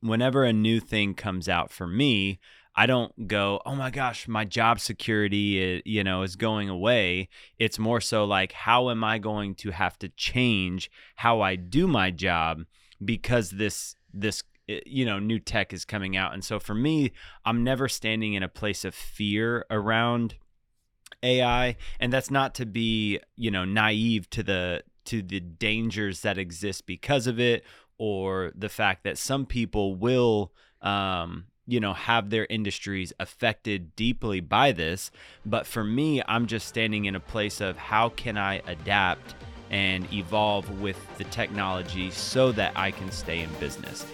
whenever a new thing comes out for me, I don't go, oh my gosh, my job security, uh, you know, is going away. It's more so like, how am I going to have to change how I do my job because this this uh, you know new tech is coming out and so for me i'm never standing in a place of fear around ai and that's not to be you know naive to the to the dangers that exist because of it or the fact that some people will um you know have their industries affected deeply by this but for me i'm just standing in a place of how can i adapt and evolve with the technology so that i can stay in business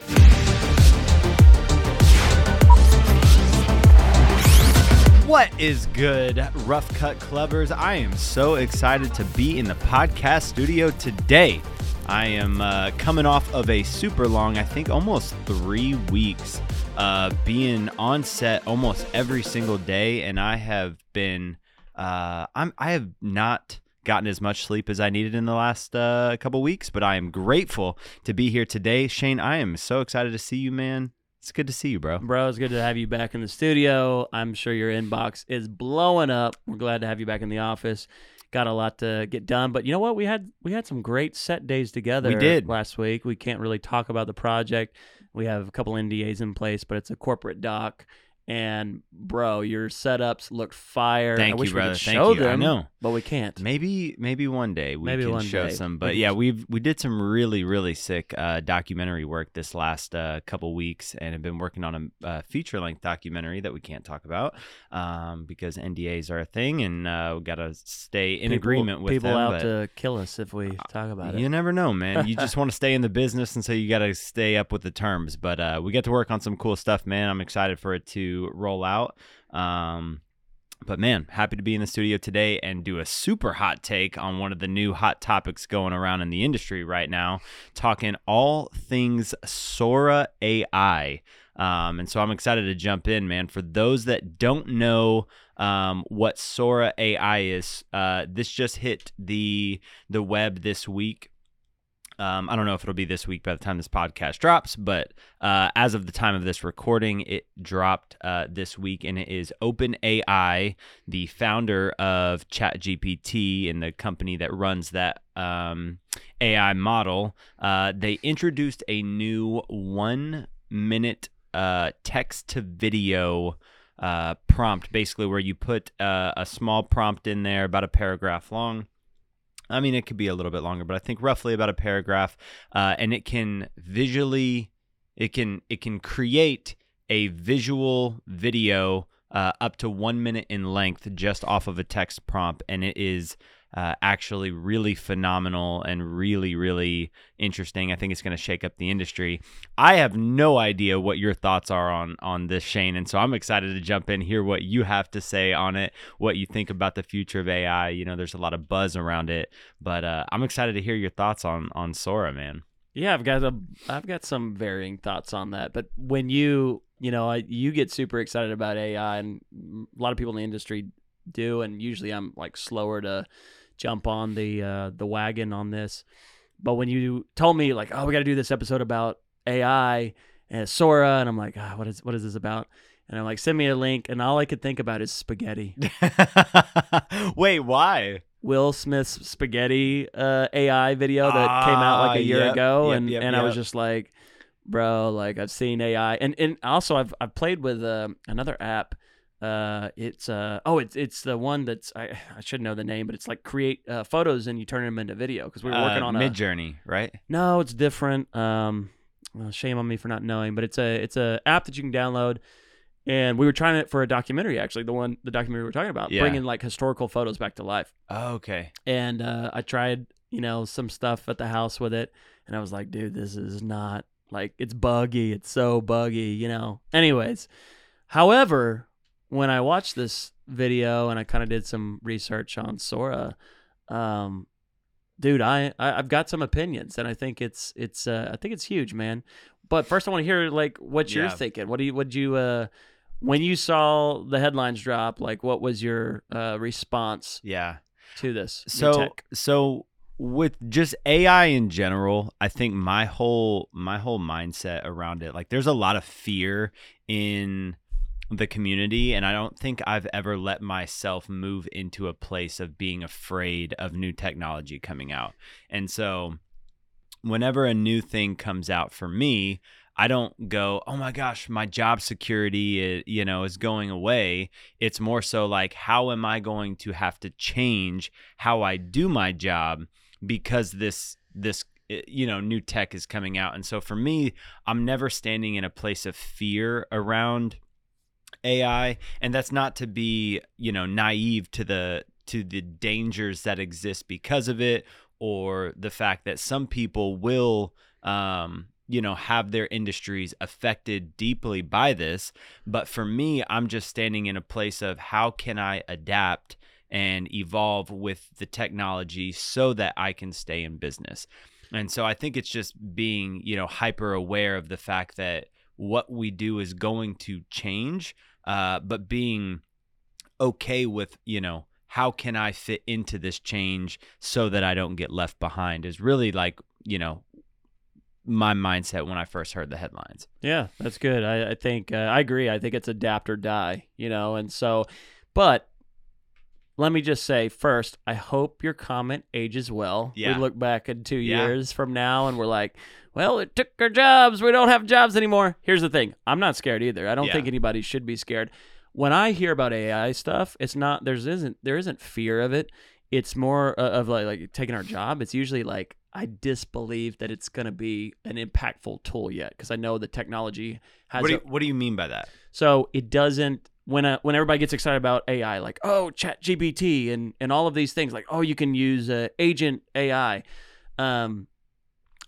What is good, Rough Cut Clubbers? I am so excited to be in the podcast studio today. I am uh, coming off of a super long, I think almost three weeks, uh, being on set almost every single day, and I have been, uh, I'm, I have not gotten as much sleep as I needed in the last uh, couple weeks, but I am grateful to be here today. Shane, I am so excited to see you, man. It's good to see you, bro. Bro, it's good to have you back in the studio. I'm sure your inbox is blowing up. We're glad to have you back in the office. Got a lot to get done, but you know what? We had we had some great set days together. We did last week. We can't really talk about the project. We have a couple NDAs in place, but it's a corporate doc and bro, your setups look fire. Thank I wish you, brother. We could Thank show you. them, I know, but we can't. Maybe, maybe one day we maybe can show day. some. But yeah, we've we did some really, really sick uh, documentary work this last uh, couple weeks, and have been working on a uh, feature length documentary that we can't talk about um, because NDAs are a thing, and uh, we got to stay in people, agreement with people them. out to kill us if we talk about it. you never know, man. You just want to stay in the business, and so you got to stay up with the terms. But uh, we get to work on some cool stuff, man. I'm excited for it to roll out. Um, but man, happy to be in the studio today and do a super hot take on one of the new hot topics going around in the industry right now, talking all things Sora AI. Um, and so I'm excited to jump in, man. For those that don't know um, what Sora AI is, uh, this just hit the the web this week. Um, I don't know if it'll be this week by the time this podcast drops, but uh, as of the time of this recording, it dropped uh, this week, and it is OpenAI, the founder of ChatGPT and the company that runs that um, AI model. Uh, they introduced a new one minute uh, text to video uh, prompt, basically, where you put uh, a small prompt in there, about a paragraph long I mean, it could be a little bit longer, but I think roughly about a paragraph, uh, and it can visually, it can it can create a visual video uh, up to one minute in length just off of a text prompt, and it is uh, actually really phenomenal and really really interesting. I think it's going to shake up the industry. I have no idea what your thoughts are on on this, Shane, and so I'm excited to jump in, hear what you have to say on it, what you think about the future of AI. You know, there's a lot of buzz around it, but uh, I'm excited to hear your thoughts on on Sora, man. Yeah, I've got a, I've got some varying thoughts on that. But when you, you know, I, you get super excited about AI, and a lot of people in the industry do, and usually I'm like slower to jump on the uh, the wagon on this. But when you told me like, oh, we got to do this episode about AI and Sora, and I'm like, ah, what is what is this about? And I'm like, send me a link, and all I could think about is spaghetti. Wait, why? Will Smith's spaghetti uh, AI video that came out like Ah, a year yep, ago, yep, and yep, and I was just like, bro, like I've seen AI, and and also I've I've played with uh, another app. Uh, it's uh oh, it's it's the one that's I I should know the name, but it's like create uh, photos and you turn them into video because we were working Uh, on a Midjourney, right? no, it's different. Um, well, shame on me for not knowing, but it's a it's a app that you can download. And we were trying it for a documentary, actually, the one the documentary we were talking about, Yeah. bringing like historical photos back to life Oh, okay. and uh, I tried, you know, some stuff at the house with it, and I was like, dude, this is not like it's buggy. It's so buggy, you know. Anyways, however, when I watched this video and I kind of did some research on Sora, um, dude, I, I I've got some opinions, and I think it's it's uh, I think it's huge, man. But first, I want to hear like what you're Yeah. thinking. What do you what you uh when you saw the headlines drop? Like, what was your uh, response Yeah. to this? So so with just AI in general, I think my whole my whole mindset around it, like there's a lot of fear in the community and I don't think I've ever let myself move into a place of being afraid of new technology coming out. And so whenever a new thing comes out for me, I don't go, "Oh my gosh, my job security, uh, you know, is going away." It's more so like, "How am I going to have to change how I do my job because this this uh, you know new tech is coming out and so for me i'm never standing in a place of fear around ai and that's not to be you know naive to the to the dangers that exist because of it or the fact that some people will um you know have their industries affected deeply by this but for me i'm just standing in a place of how can i adapt and evolve with the technology so that I can stay in business. And so I think it's just being, you know, hyper aware of the fact that what we do is going to change, uh, but being okay with, you know, how can I fit into this change so that I don't get left behind is really like, you know, my mindset when I first heard the headlines. Yeah, that's good. I, I think uh, I agree. I think it's adapt or die, you know, and so, but let me just say first, I hope your comment ages well. Yeah. We look back in two Yeah. years from now and we're like, well, it took our jobs. We don't have jobs anymore. Here's the thing I'm not scared either. I don't Yeah. think anybody should be scared. When I hear about AI stuff, it's not there's isn't there isn't fear of it. It's more of like, like taking our job. It's usually like I disbelieve that it's going to be an impactful tool yet because I know the technology has What do, a- what do you mean by that? so it doesn't when uh, when everybody gets excited about AI, like oh ChatGPT and and all of these things, like oh you can use uh, Agent AI. Um,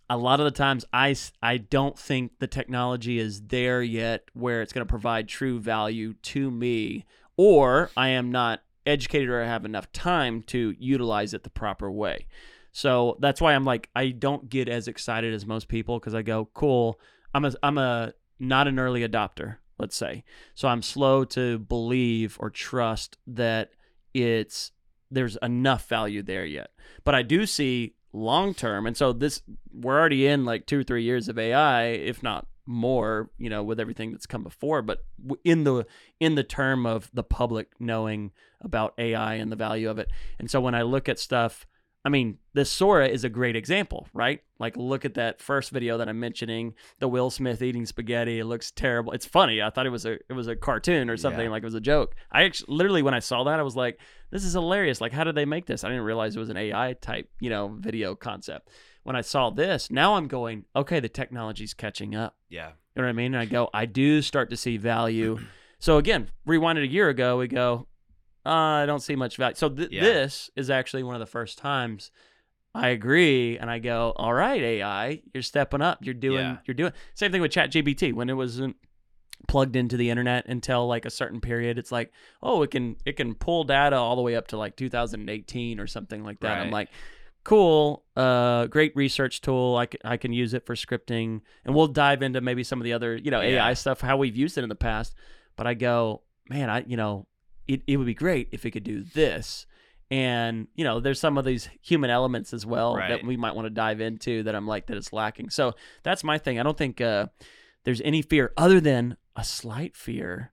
a lot of the times I I don't think the technology is there yet where it's going to provide true value to me, or I am not educated or I have enough time to utilize it the proper way. So that's why I'm like I don't get as excited as most people because I go cool. I'm a I'm a not an early adopter, let's say. So I'm slow to believe or trust that it's there's enough value there yet. But I do see long term, and so this we're already in like two or three years of AI, if not more, you know, with everything that's come before. But in the in the term of the public knowing about AI and the value of it, and so when I look at stuff. I mean, this Sora is a great example, right? Like, look at that first video that I'm mentioning, the Will Smith eating spaghetti. It looks terrible. It's funny. I thought it was a it was a cartoon or something, Yeah. like it was a joke. I actually, literally, when I saw that, I was like, "This is hilarious! Like, how did they make this?" I didn't realize it was an AI type, you know, video concept. When I saw this, now I'm going, okay, the technology's catching up. Yeah. You know what I mean? And I go, I do start to see value. So again, rewind it a year ago, we go, uh, I don't see much value. So th- Yeah. this is actually one of the first times I agree, and I go, all right, AI, you're stepping up. You're doing, Yeah. you're doing. Same thing with ChatGPT when it wasn't plugged into the internet until like a certain period. It's like, oh, it can it can pull data all the way up to like 2018 or something like that. I'm like, cool, uh, great research tool. I can, I can use it for scripting, and we'll dive into maybe some of the other you know Yeah. AI stuff, how we've used it in the past. But I go, man, I you know, it it would be great if it could do this. And you know, there's some of these human elements as well Right. that we might want to dive into that I'm like that it's lacking. So that's my thing. I don't think uh, there's any fear other than a slight fear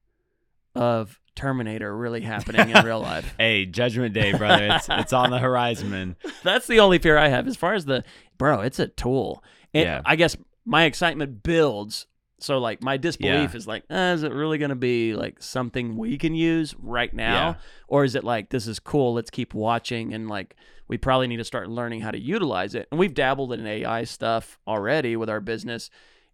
of Terminator really happening in real life. Hey, Judgment Day, brother. It's it's on the horizon. man. That's the only fear I have. As far as the bro, it's a tool. And Yeah. I guess my excitement builds. So like my disbelief Yeah. is like, eh, is it really gonna be like something we can use right now? Yeah. Or is it like this is cool, let's keep watching and like we probably need to start learning how to utilize it. And we've dabbled in AI stuff already with our business.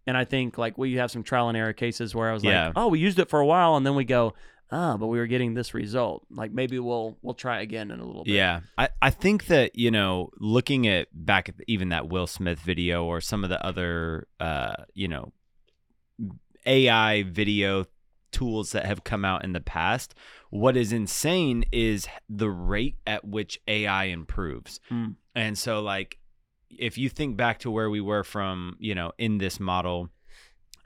And I think like we have some trial and error cases where I was Yeah. like, oh, we used it for a while and then we go, ah, but we were getting this result. Like maybe we'll we'll try again in a little bit. Yeah, I, I think that you know, looking at back at even that Will Smith video or some of the other uh, you know AI video tools that have come out in the past, what is insane is the rate at which AI improves. Hmm. And so, like, if you think back to where we were from, you know, in this model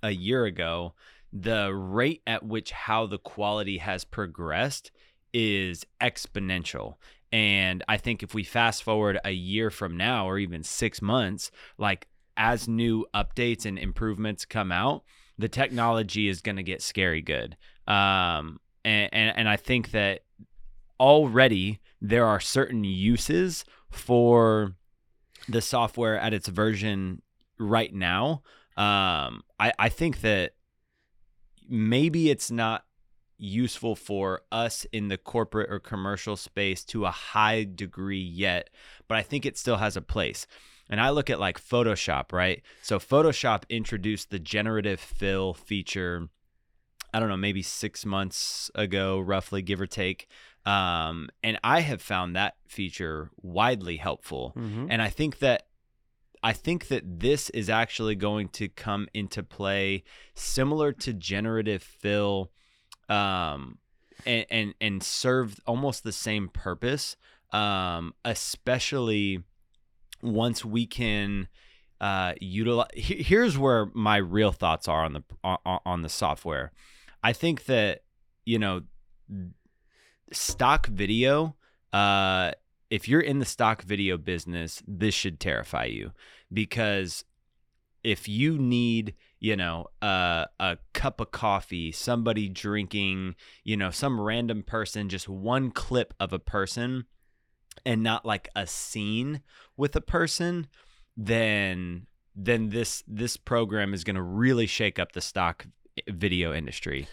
a year ago, the rate at which how the quality has progressed is exponential. And I think if we fast forward a year from now or even six months, like as new updates and improvements come out, the technology is going to get scary good. Um, and, and, and I think that already there are certain uses for the software at its version right now. Um, I, I think that maybe it's not useful for us in the corporate or commercial space to a high degree yet, but I think it still has a place. And I look at like Photoshop, right? So Photoshop introduced the generative fill feature, I don't know, maybe six months ago, roughly, give or take. Um, and I have found that feature widely helpful. Mhm. And I think that I think that this is actually going to come into play similar to generative fill um, and, and and serve almost the same purpose um, especially once we can uh, utilize here's where my real thoughts are on the on, on the software. I think that you know stock video uh if you're in the stock video business this should terrify you because if you need you know uh, a cup of coffee somebody drinking you know some random person just one clip of a person and not like a scene with a person then then this this program is going to really shake up the stock video industry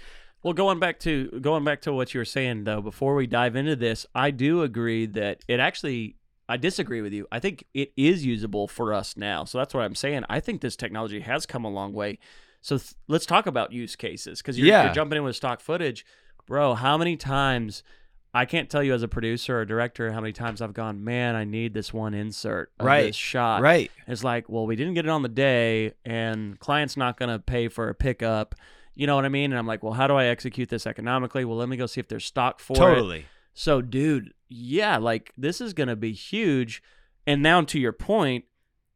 Well, going back to going back to what you were saying though, before we dive into this, I do agree that it actually I disagree with you. I think it is usable for us now. So that's what I'm saying. I think this technology has come a long way. So th- let's talk about use cases because you're, Yeah. you're jumping in with stock footage, bro. How many times? I can't tell you as a producer or director how many times I've gone, man, I need this one insert of Right. this shot. right It's like, well, we didn't get it on the day, and client's not going to pay for a pickup. You know what I mean? And I'm like, well, how do I execute this economically? Well, let me go see if there's stock for it. totally So, dude, yeah, like this is going to be huge. And now to your point,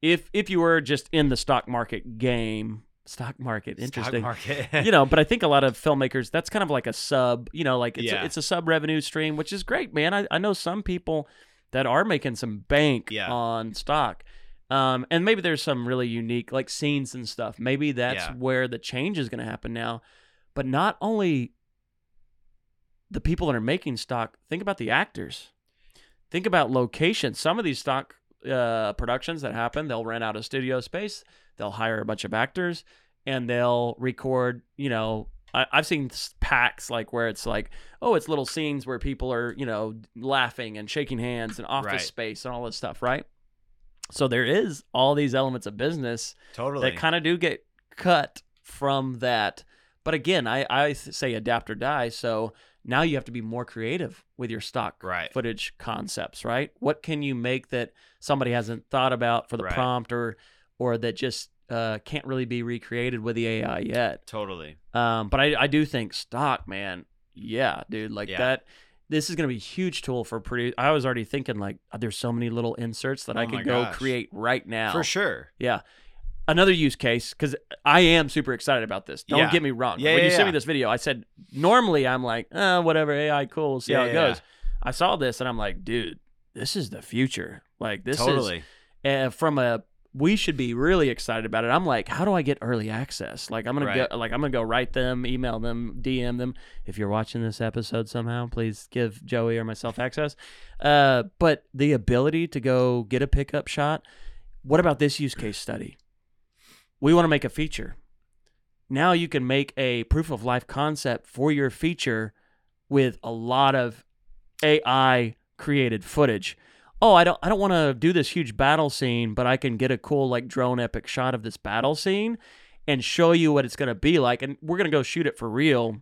if if you were just in the stock market game, stock market, interesting. stock market you know, but I think a lot of filmmakers, that's kind of like a sub, you know, like it's, Yeah. a, it's a sub revenue stream, which is great, man. I, I know some people that are making some bank Yeah. on stock. Um, and maybe there's some really unique like scenes and stuff. Maybe that's Yeah. where the change is going to happen now. But not only the people that are making stock, think about the actors. Think about location. Some of these stock uh, productions that happen, they'll rent out a studio space, they'll hire a bunch of actors, and they'll record. You know, I, I've seen packs like where it's like, oh, it's little scenes where people are, you know, laughing and shaking hands and office Right. space and all this stuff, right? So there is all these elements of business totally that kind of do get cut from that. But again, I, I say adapt or die. So now you have to be more creative with your stock Right. footage concepts, right? What can you make that somebody hasn't thought about for the Right. prompt or or that just uh, can't really be recreated with the AI yet? totally Um, but I, I do think stock, man, yeah, dude, like Yeah. that. This is going to be a huge tool for produce. I was already thinking like, there's so many little inserts that I Oh my could go gosh. create right now. for sure Yeah. Another use case, because I am super excited about this. Don't Yeah. get me wrong. Yeah, when you yeah, sent me this video, I said, normally I'm like, uh, whatever, AI, cool, we'll see Yeah, how it yeah, goes. I saw this and I'm like, dude, this is the future. Like, this totally is uh, from a, we should be really excited about it. I'm like, how do I get early access? Like, I'm gonna Right. go, like, I'm gonna go write them, email them, DM them. If you're watching this episode somehow, please give Joey or myself access. Uh, but the ability to go get a pickup shot. What about this use case study? We want to make a feature. Now you can make a proof of life concept for your feature with a lot of AI created footage. Oh, I don't I don't want to do this huge battle scene, but I can get a cool like drone epic shot of this battle scene and show you what it's going to be like and we're going to go shoot it for real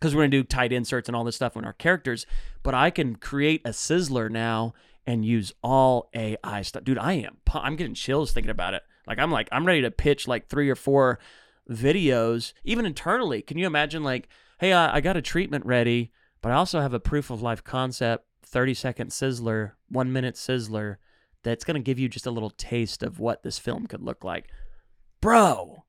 cuz we're going to do tight inserts and all this stuff on our characters, but I can create a sizzler now and use all AI stuff. Dude, I am I'm getting chills thinking about it. Like I'm like I'm ready to pitch like 3 or 4 videos even internally. Can you imagine like, "Hey, I, I got a treatment ready, but I also have a proof of life concept 30 second sizzler, 1 minute sizzler that's going to give you just a little taste of what this film could look like." Bro,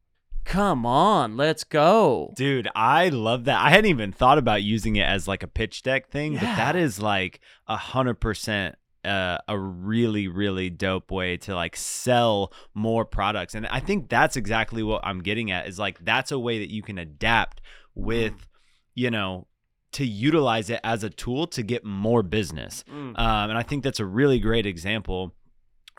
Come on, let's go. Dude, I love that. I hadn't even thought about using it as like a pitch deck thing, but that is like a hundred percent uh, a really really dope way to like sell more products. And i think that's exactly what i'm getting at is like that's a way that you can adapt with you know to utilize it as a tool to get more business. Mm. um, and I think that's a really great example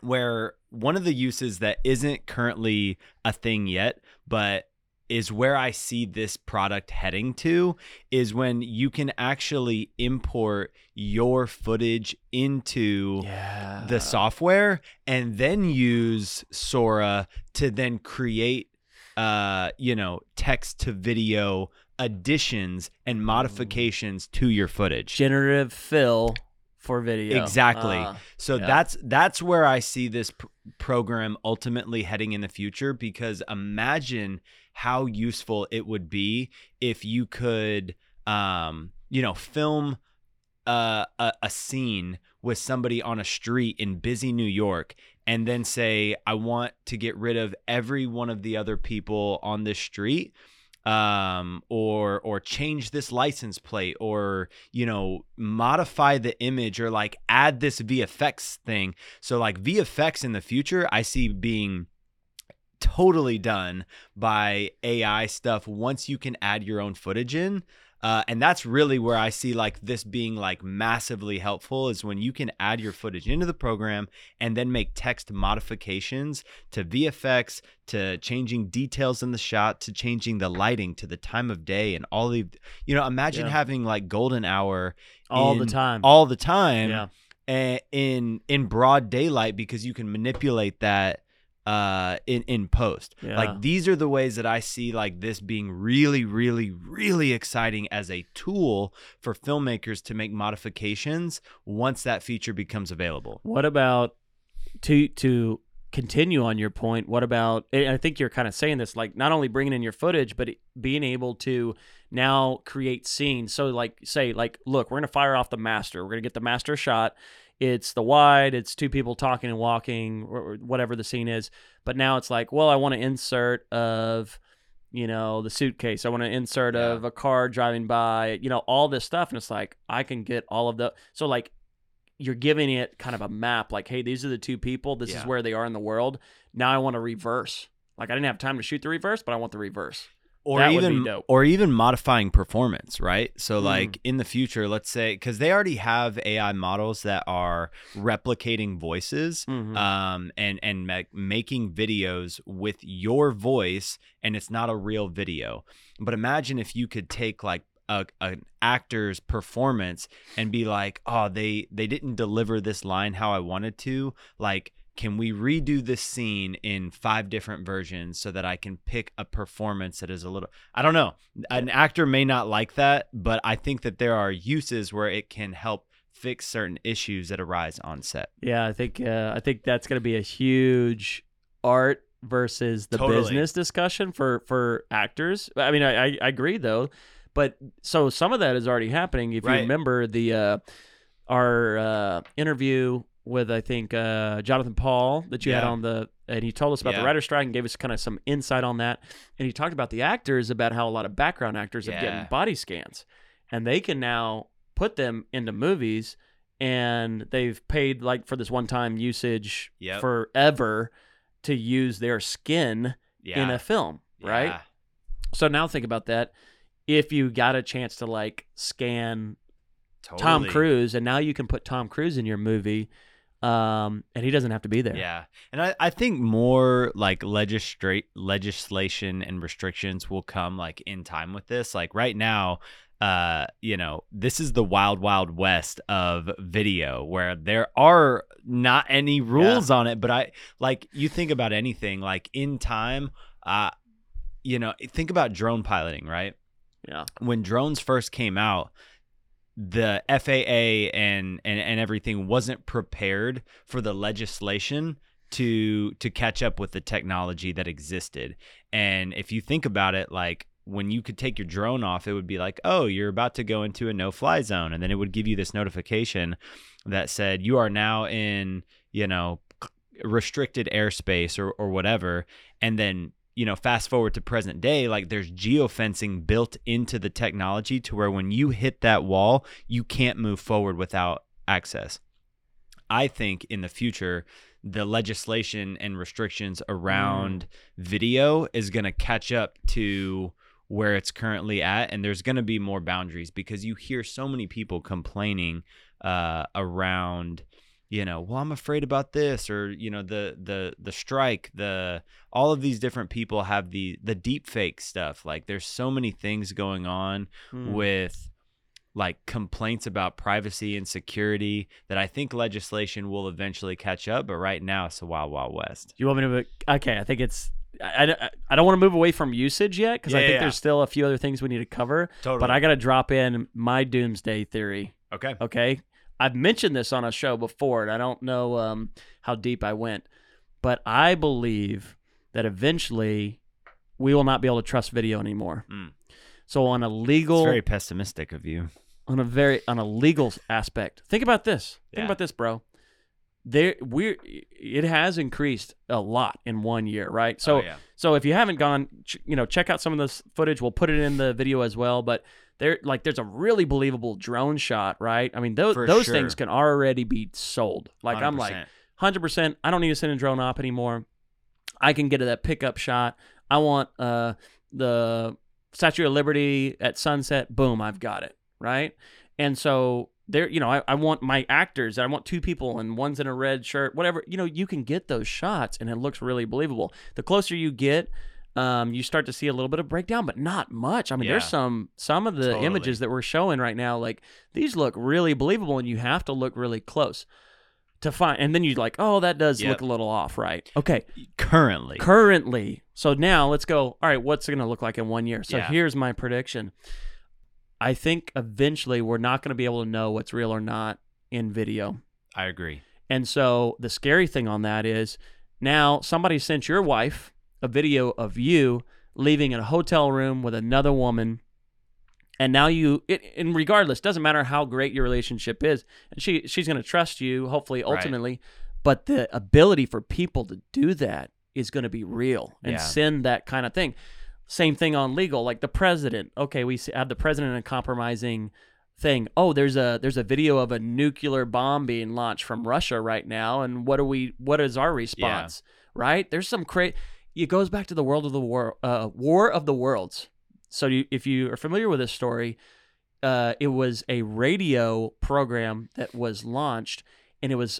where one of the uses that isn't currently a thing yet, but is where I see this product heading to is when you can actually import your footage into yeah. the software and then use Sora to then create uh you know text to video additions and modifications to your footage. generative fill for video. Exactly. Uh, So Yeah. that's that's where I see this pr- program ultimately heading in the future because imagine how useful it would be if you could um you know film uh, a a scene with somebody on a street in busy New York and then say I want to get rid of every one of the other people on this street um or or change this license plate or you know modify the image or like add this VFX thing. So like VFX in the future I see being totally done by AI stuff once you can add your own footage in uh, and that's really where I see like this being like massively helpful is when you can add your footage into the program and then make text modifications to VFX to changing details in the shot to changing the lighting to the time of day and all the you know imagine Yeah. having like golden hour all the time. all the time yeah. in in broad daylight because you can manipulate that uh in in post Yeah. like these are the ways that i see like this being really really really exciting as a tool for filmmakers to make modifications once that feature becomes available What about to to continue on your point? What about? and I think you're kind of saying this, like not only bringing in your footage, but being able to now create scenes. So, like, say, like, look, we're gonna fire off the master. We're gonna get the master shot. It's the wide. It's two people talking and walking, or or whatever the scene is. But now it's like, well, I want to insert of you know the suitcase i want to insert Yeah. of a car driving by you know all this stuff and it's like i can get all of the so like you're giving it kind of a map like hey these are the two people this is where they are in the world now i want to reverse like i didn't have time to shoot the reverse but i want the reverse or That even or even modifying performance right so Mm. like in the future let's say because they already have ai models that are replicating voices Mhm. um and and ma- making videos with your voice and it's not a real video but imagine if you could take like a, an actor's performance and be like oh they they didn't deliver this line how i wanted to like can we redo this scene in five different versions so that i can pick a performance that is a little i don't know. An actor may not like that but i think that there are uses where it can help fix certain issues that arise on set. Yeah i think uh, i think that's going to be a huge art versus the Totally. business discussion for for actors. I mean I, I i agree though but so some of that is already happening. If you remember the uh our uh interview with I think uh, Jonathan Paul that you had on the, and he told us about the Yeah. writer's strike and gave us kind of some insight on that. And he talked about the actors, about how a lot of background actors are Yeah. getting body scans, and they can now put them into movies, and they've paid like for this one-time usage Yep. forever to use their skin yeah in a film, right? So now think about that. If you got a chance to like scan Tom Cruise, and now you can put Tom Cruise in your movie, um, and he doesn't have to be there. Yeah. And I, I think more like legislate legislation and restrictions will come like in time with this. Like right now, uh, you know, this is the wild, wild west of video where there are not any rules on it. But I like you think about anything like in time, uh, you know, think about drone piloting, right? Yeah. when drones first came out, the FAA and, and and everything wasn't prepared for the legislation to to catch up with the technology that existed. And if you think about it, like when you could take your drone off, it would be like, oh, you're about to go into a no-fly zone, and then it would give you this notification that said you are now in, you know, restricted airspace or or whatever, and then you know, fast forward to present day, like there's geofencing built into the technology to where when you hit that wall, you can't move forward without access. I think in the future, the legislation and restrictions around video is going to catch up to where it's currently at and there's going to be more boundaries because you hear so many people complaining uh, around you know well i'm afraid about this or you know the the the strike the all of these different people have the the deep fake stuff like there's so many things going on Hmm. with like complaints about privacy and security that i think legislation will eventually catch up but right now it's a wild wild west You want me to? Okay, I think it's. I, I, I don't want to move away from usage yet because I think yeah. there's still a few other things we need to cover. totally But I got to drop in my doomsday theory. okay Okay, I've mentioned this on a show before, and I don't know um, how deep I went, but I believe that eventually we will not be able to trust video anymore. Mm. So on a legal, it's very pessimistic of you on a very on a legal aspect. Think about this. Think Yeah. about this, bro. There we're it has increased a lot in one year, right? So Oh, yeah. so if you haven't gone, ch- you know, check out some of this footage. We'll put it in the video as well. But there, like, there's a really believable drone shot, right? I mean, those For those sure. things can already be sold. Like, i am like, 100%. hundred percent. I don't need to send a drone op anymore. I can get to that pickup shot. I want uh the Statue of Liberty at sunset. Boom, I've got it right. And so there, you know, I, I want my actors. I want two people and one's in a red shirt, whatever. You know, you can get those shots and it looks really believable. The closer you get. Um, you start to see a little bit of breakdown, but not much. I mean, there's some some of the Totally. images that we're showing right now, like these look really believable, and you have to look really close to find. And then you're like, oh, that does Yep. look a little off, right? Okay, currently currently. So now let's go. All right, what's it going to look like in one year? So Yeah. here's my prediction. I think eventually we're not going to be able to know what's real or not in video. i agree And so the scary thing on that is now somebody sent your wife a video of you leaving in a hotel room with another woman. And now you, it, and regardless, doesn't matter how great your relationship is, and she she's going to trust you, hopefully, Right. ultimately. But the ability for people to do that is going to be real and Yeah. send that kind of thing. Same thing on legal, like the president. Okay, we have the president in a compromising thing. Oh, there's a there's a video of a nuclear bomb being launched from Russia right now, and what are we? What is our response? Right? There's some crazy. It goes back to the world of the war, uh, war of the worlds. So you, if you are familiar with this story, uh, it was a radio program that was launched, and it was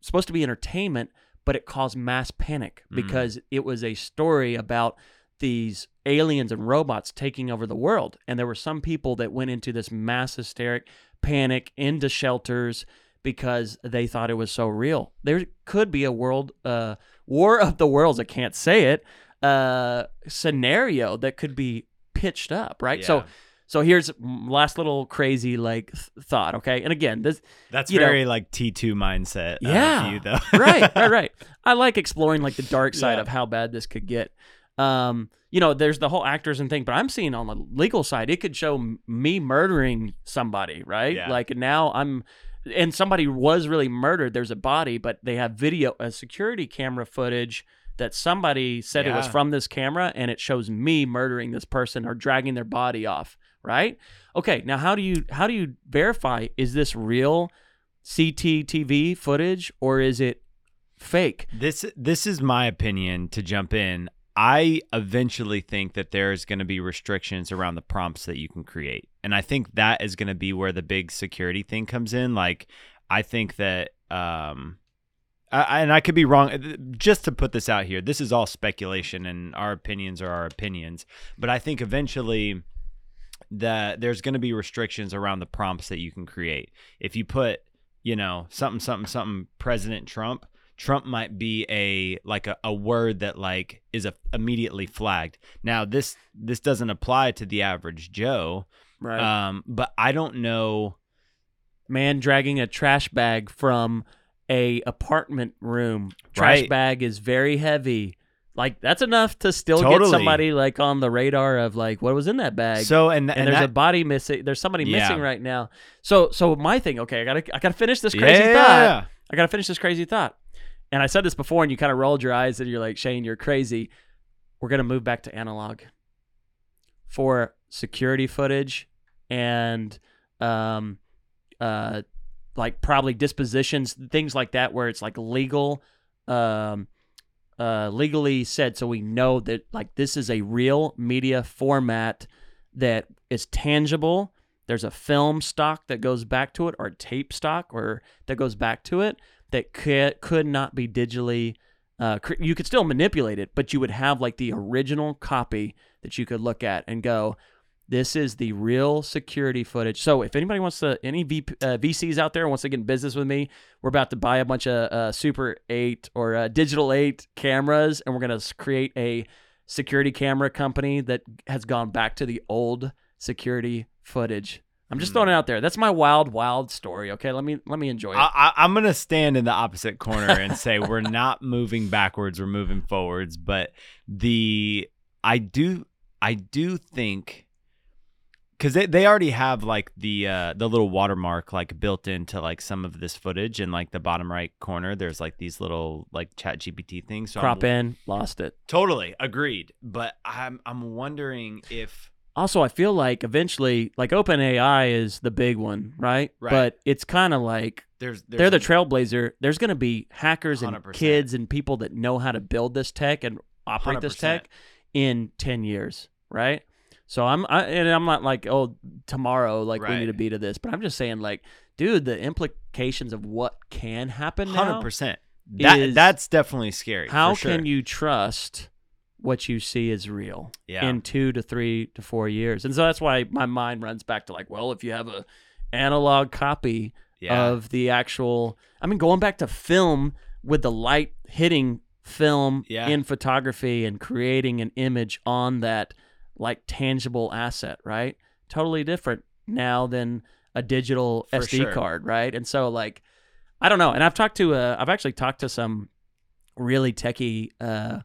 supposed to be entertainment, but it caused mass panic Mm. because it was a story about these aliens and robots taking over the world. And there were some people that went into this mass hysteric panic into shelters because they thought it was so real. There could be a world uh, war of the worlds. I can't say it. Uh, scenario that could be pitched up, right? So, Yeah. so here's last little crazy like th- thought. Okay, and again, this that's you know- very like t2 mindset uh, Yeah. you though right, right, right. I like exploring like the dark side Yeah. of how bad this could get. Um, you know, there's the whole actors and thing, but I'm seeing on the legal side, it could show me murdering somebody, right? Yeah. Like now I'm, and somebody was really murdered. There's a body, but they have video, a security camera footage that somebody said it was from this camera, and it shows me murdering this person or dragging their body off, right? Okay, now how do you how do you verify is this real CCTV footage or is it fake? This this is my opinion to jump in. I eventually think that there's going to be restrictions around the prompts that you can create. And I think that is going to be where the big security thing comes in. Like I think that um I, and I could be wrong. Just to put this out here, this is all speculation, and our opinions are our opinions. But I think eventually that there's going to be restrictions around the prompts that you can create. If you put, you know, something, something, something, President Trump, Trump might be a like a, a word that like is a, immediately flagged. Now this this doesn't apply to the average Joe, Right. um, but I don't know. Man dragging a trash bag from a apartment room. Trash Right. bag is very heavy. Like that's enough to still get somebody like on the radar of like what was in that bag. So and and, and, there's that, a body missing. There's somebody Yeah. missing right now. So so my thing. Okay, I gotta I gotta finish this crazy yeah, thought. I gotta finish this crazy thought. And I said this before, and you kind of rolled your eyes and you're like, Shane, you're crazy. we're going to move back to analog for security footage and um, uh, like probably depositions, things like that, where it's like legal, um, uh, legally said, so we know that like this is a real media format that is tangible. There's a film stock that goes back to it, or tape stock, or that goes back to it that could could not be digitally. Uh, you could still manipulate it, but you would have like the original copy that you could look at and go, this is the real security footage. So if anybody wants to, any v, uh, VCs out there wants to get in business with me, we're about to buy a bunch of uh, Super 8 or uh, Digital 8 cameras, and we're to create a security camera company that has gone back to the old security footage. I'm just throwing it out there. That's my wild, wild story. Okay, let me let me enjoy it. I, I, I'm gonna stand in the opposite corner and say we're not moving backwards, we're moving forwards. But the I do I do think because they, they already have like the uh, the little watermark like built into like some of this footage in like the bottom right corner. There's like these little like ChatGPT things. So Crop I'm, in, lost it. Totally agreed. But I'm I'm wondering if Also, I feel like eventually, like OpenAI is the big one, right? Right. But it's kind of like there's, there's they're the trailblazer. There's going to be hackers and 100%. kids and people that know how to build this tech and operate this 100%. tech in 10 years, right? So I'm I, and I'm not like oh tomorrow like we need to be to this, but I'm just saying like dude, the implications of what can happen hundred now. percent. That that's definitely scary. How sure. can you trust what you see is real Yeah. in two to three to four years? And so that's why my mind runs back to like, well, if you have a analog copy yeah. of the actual, I mean, going back to film with the light hitting film Yeah. in photography and creating an image on that like tangible asset, right? Totally different now than a digital For SD sure. card, right? And so like I don't know. And I've talked to uh, I've actually talked to some really techie uh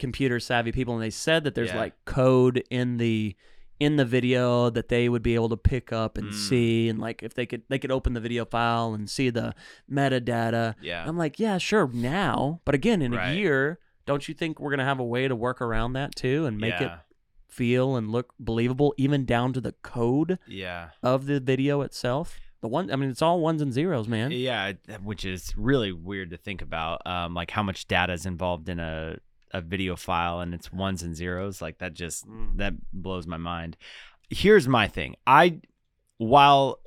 computer savvy people and they said that there's Yeah. like code in the in the video that they would be able to pick up and Mm. see and like if they could they could open the video file and see the metadata yeah. i'm like yeah sure now but again in Right. a year don't you think we're going to have a way to work around that too and make it feel and look believable even down to the code Yeah. of the video itself the one i mean it's all ones and zeros man Yeah, which is really weird to think about. Um, like how much data is involved in a a video file, and it's ones and zeros. Like that just Mm. that blows my mind. Here's my thing. I while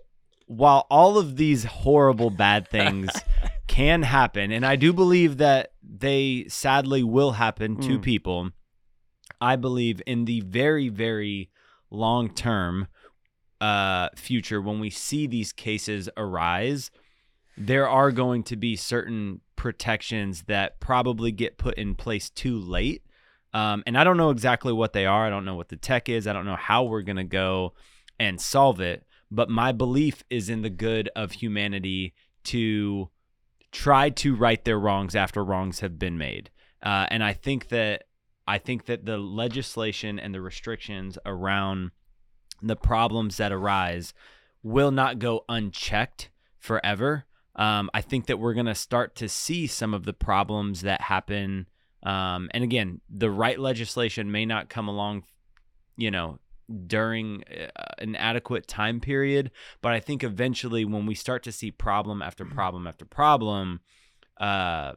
while all of these horrible bad things can happen, and I do believe that they sadly will happen to Mm. people. I believe in the very, very long term uh, future, when we see these cases arise, there are going to be certain protections that probably get put in place too late. Um, and I don't know exactly what they are. I don't know what the tech is. I don't know how we're going to go and solve it. But my belief is in the good of humanity to try to right their wrongs after wrongs have been made. Uh, and I think that I think that the legislation and the restrictions around the problems that arise will not go unchecked forever. Um, I think that we're going to start to see some of the problems that happen. Um, and again, the right legislation may not come along, you know, during uh, an adequate time period. But I think eventually, when we start to see problem after problem after problem, uh,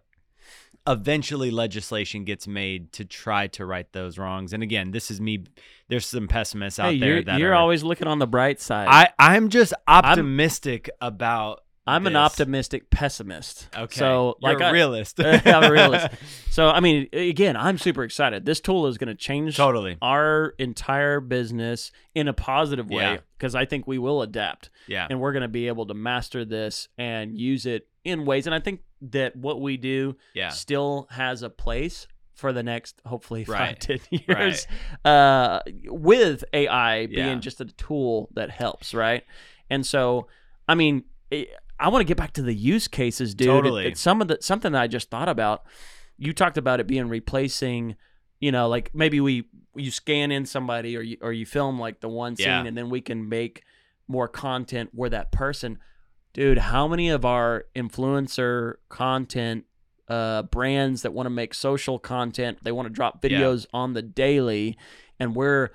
eventually legislation gets made to try to right those wrongs. And again, this is me. There's some pessimists out hey, there you're, that you're are, always looking on the bright side I I'm just optimistic about. I'm an optimistic pessimist. Okay, So You're like a I, realist. I'm a realist. So I mean, again, I'm super excited. This tool is going to change totally. our entire business in a positive way Yeah. because I think we will adapt Yeah. and we're going to be able to master this and use it in ways. And I think that what we do Yeah. still has a place for the next hopefully five Right. ten years uh, with AI being just a tool that helps, right? And so, I mean, it, I want to get back to the use cases, dude. It- Totally. it's some of the something that I just thought about. You talked about it being replacing, you know, like maybe we you scan in somebody or you or you film like the one scene Yeah. and then we can make more content where that person dude how many of our influencer content uh, brands that want to make social content. They want to drop Yeah. videos on the daily, and we're,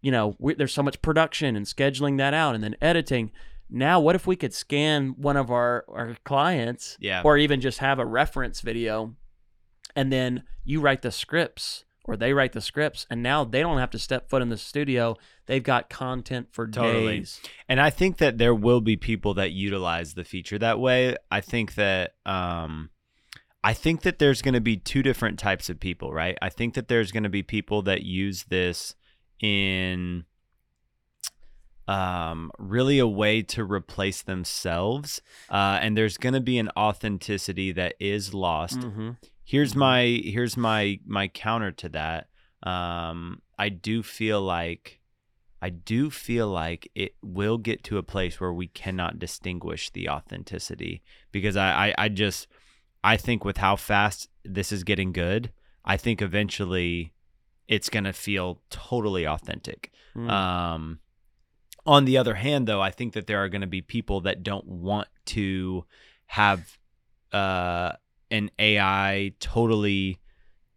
you know, we there's so much production and scheduling that out, and then editing. Now, what if we could scan one of our our clients, Yeah. or even just have a reference video, and then you write the scripts. Or they write the scripts, and now they don't have to step foot in the studio. They've got content for Totally. days. And I think that there will be people that utilize the feature that way. I think that um I think that there's going to be two different types of people, right? I think that there's going to be people that use this in um really a way to replace themselves. Uh and there's going to be an authenticity that is lost Mm-hmm. here's Mhm. my here's my my counter to that um i do feel like i do feel like it will get to a place where we cannot distinguish the authenticity because i i, I just i think with how fast this is getting good i think eventually it's going to feel totally authentic Mm. um, on the other hand, though, I think that there are going to be people that don't want to have uh, an AI totally,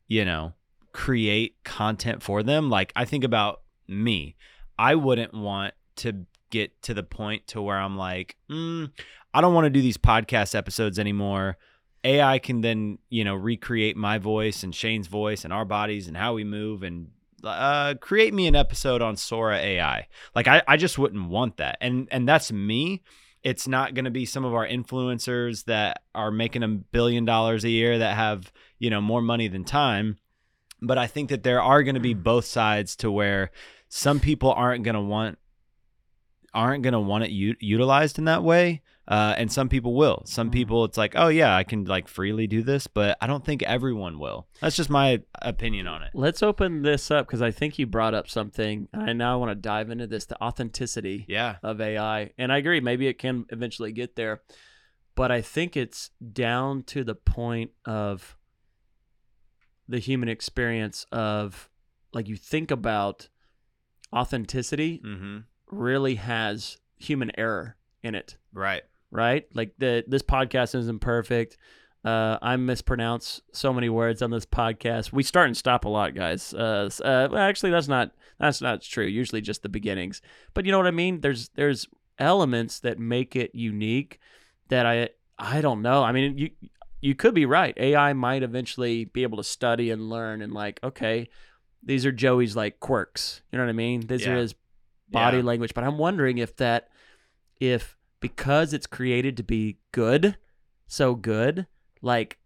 you know, create content for them. Like I think about me, I wouldn't want to get to the point to where I'm like, mm, I don't want to do these podcast episodes anymore. AI can then, you know, recreate my voice and Shane's voice and our bodies and how we move and uh, create me an episode on Sora AI. Like I, I just wouldn't want that. And and that's me. It's not going to be some of our influencers that are making a billion dollars a year that have, you know, more money than time. But I think that there are going to be both sides to where some people aren't going to want aren't going to want it u- utilized in that way uh, and some people will some Mhm. people it's like oh yeah i can like freely do this but i don't think everyone will that's just my opinion on it Let's open this up because I think you brought up something. and I now want to dive into this the authenticity yeah of AI. And I agree, maybe it can eventually get there. But I think it's down to the point of the human experience of like you think about authenticity mm-hmm really has human error in it. right right? Like the this podcast isn't perfect. Uh, I mispronounce so many words on this podcast. We start and stop a lot, guys. Uh, uh, well, actually, that's not that's not true. Usually, just the beginnings. But you know what I mean? There's there's elements that make it unique that I I don't know. I mean, you you could be right. AI might eventually be able to study and learn and like, okay, these are Joey's like quirks. You know what I mean? These are his body Yeah. language. But I'm wondering if that if because it's created to be good, so good, like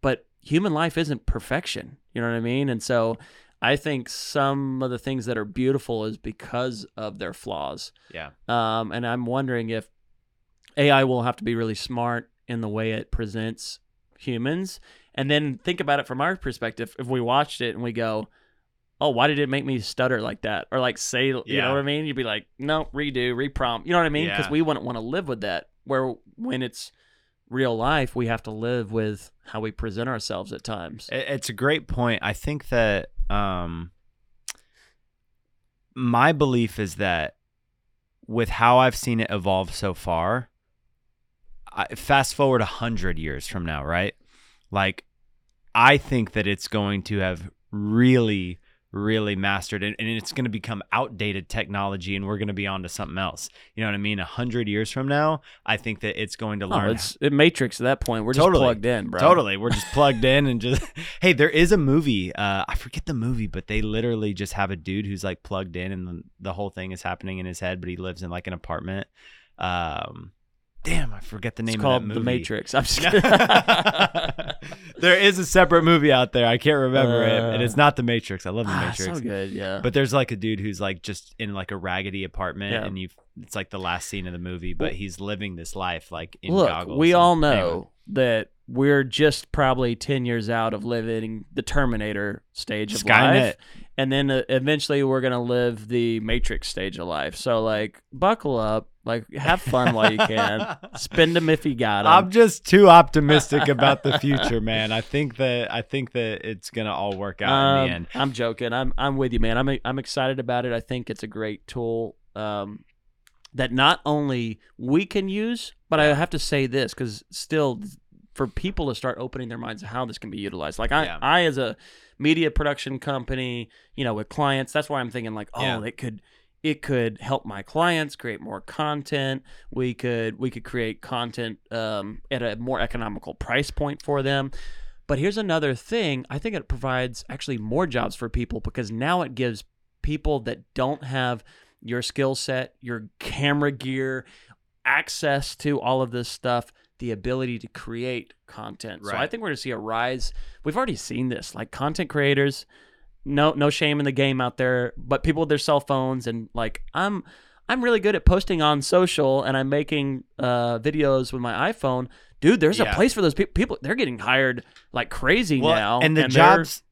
but human life isn't perfection. You know what I mean? And so I think some of the things that are beautiful is because of their flaws. yeah Um, and I'm wondering if AI will have to be really smart in the way it presents humans. And then think about it from our perspective. If we watched it and we go, oh, why did it make me stutter like that? Or like say, you Yeah. know what I mean? You'd be like, no, redo, reprompt. You know what I mean? Because Yeah. we wouldn't want to live with that. Where when it's real life, we have to live with how we present ourselves at times. It's a great point. I think that um, my belief is that with how I've seen it evolve so far, I, fast forward a hundred years from now, right? Like, I think that it's going to have really, really mastered it, and it's going to become outdated technology, and we're going to be on to something else. You know what I mean? A hundred years from now, I think that it's going to Oh, learn it's it Matrix at that point. We're Totally. just plugged in, bro. Totally. We're just plugged in and just hey, there is a movie. Uh I forget the movie, but they literally just have a dude who's like plugged in and the, the whole thing is happening in his head, but he lives in like an apartment. Um damn, I forget the name It's called The. Matrix. I'm just there is a separate movie out there. I can't remember it. And Uh, it's not The Matrix. I love The Ah, Matrix. so good, yeah. But there's like a dude who's like just in like a raggedy apartment Yeah. and you it's like the last scene of the movie, but he's living this life like in Look, goggles. we all know anyway. that we're just probably 10 years out of living the Terminator stage of Skynet. life. And then uh, eventually we're going to live the Matrix stage of life. So, like, buckle up. Like, have fun while you can. Spend them if you got them. I'm just too optimistic about the future, man. I think that I think that it's gonna all work out in the end. Um, I'm joking. I'm I'm with you, man. I'm I'm excited about it. I think it's a great tool um, that not only we can use, but I have to say this because still for people to start opening their minds to how this can be utilized. Like I, Yeah. I as a media production company, you know, with clients, that's why I'm thinking like, oh, Yeah. it could it could help my clients create more content. We could we could create content um, at a more economical price point for them. But here's another thing. I think it provides actually more jobs for people because now it gives people that don't have your skill set, your camera gear, access to all of this stuff, the ability to create content. So I think we're going to see a rise. We've already seen this. Like content creators, no no shame in the game out there, but people with their cell phones and like I'm I'm really good at posting on social and I'm making uh, videos with my iPhone. Dude, there's Yeah. a place for those people. People they're getting hired like crazy Well, now, and the they're- jobs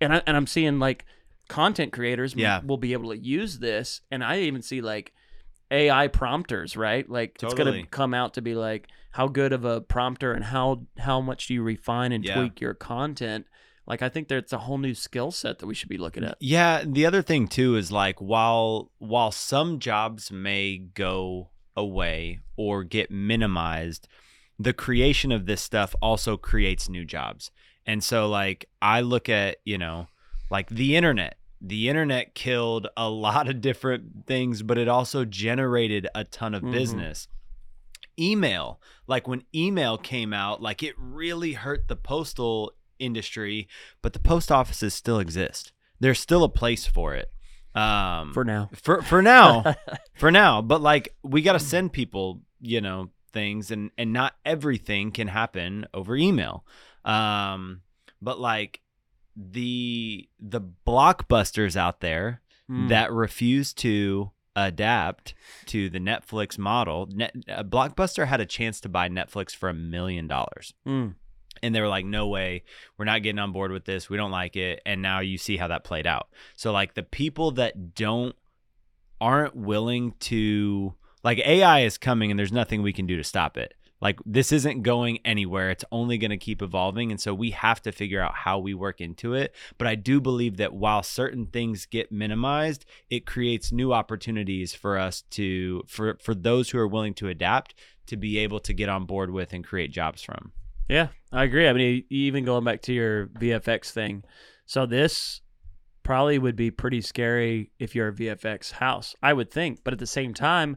and I, and I'm seeing like content creators Yeah. will be able to use this, and I even see like AI prompters, right? Like it's gonna come out to be like how good of a prompter and how how much do you refine and Yeah. tweak your content. Like I think there's a whole new skill set that we should be looking at. Yeah, the other thing too is like while while some jobs may go away or get minimized, the creation of this stuff also creates new jobs. And so like I look at, you know, like the internet. The internet killed a lot of different things, but it also generated a ton of Mhm. business. Email, like when email came out, like it really hurt the postal industry, but the post offices still exist. There's still a place for it. Um, For now, for for now, for now. But like we got to send people, you know, things, and and not everything can happen over email. Um, but like the the blockbusters out there Mm. that refuse to adapt to the Netflix model. Net, uh, Blockbuster had a chance to buy Netflix for a million dollars Mm. And they were like no way. We're not getting on board with this. We don't like it. And now you see how that played out. So like the people that don't aren't willing to like ai is coming and there's nothing we can do to stop it. Like this isn't going anywhere. It's only going to keep evolving. And so we have to figure out how we work into it. But i do believe that while certain things get minimized it creates new opportunities for us to for for those who are willing to adapt to be able to get on board with and create jobs from Yeah, I agree. I mean, even going back to your VFX thing, so this probably would be pretty scary if you're a VFX house, I would think. But at the same time,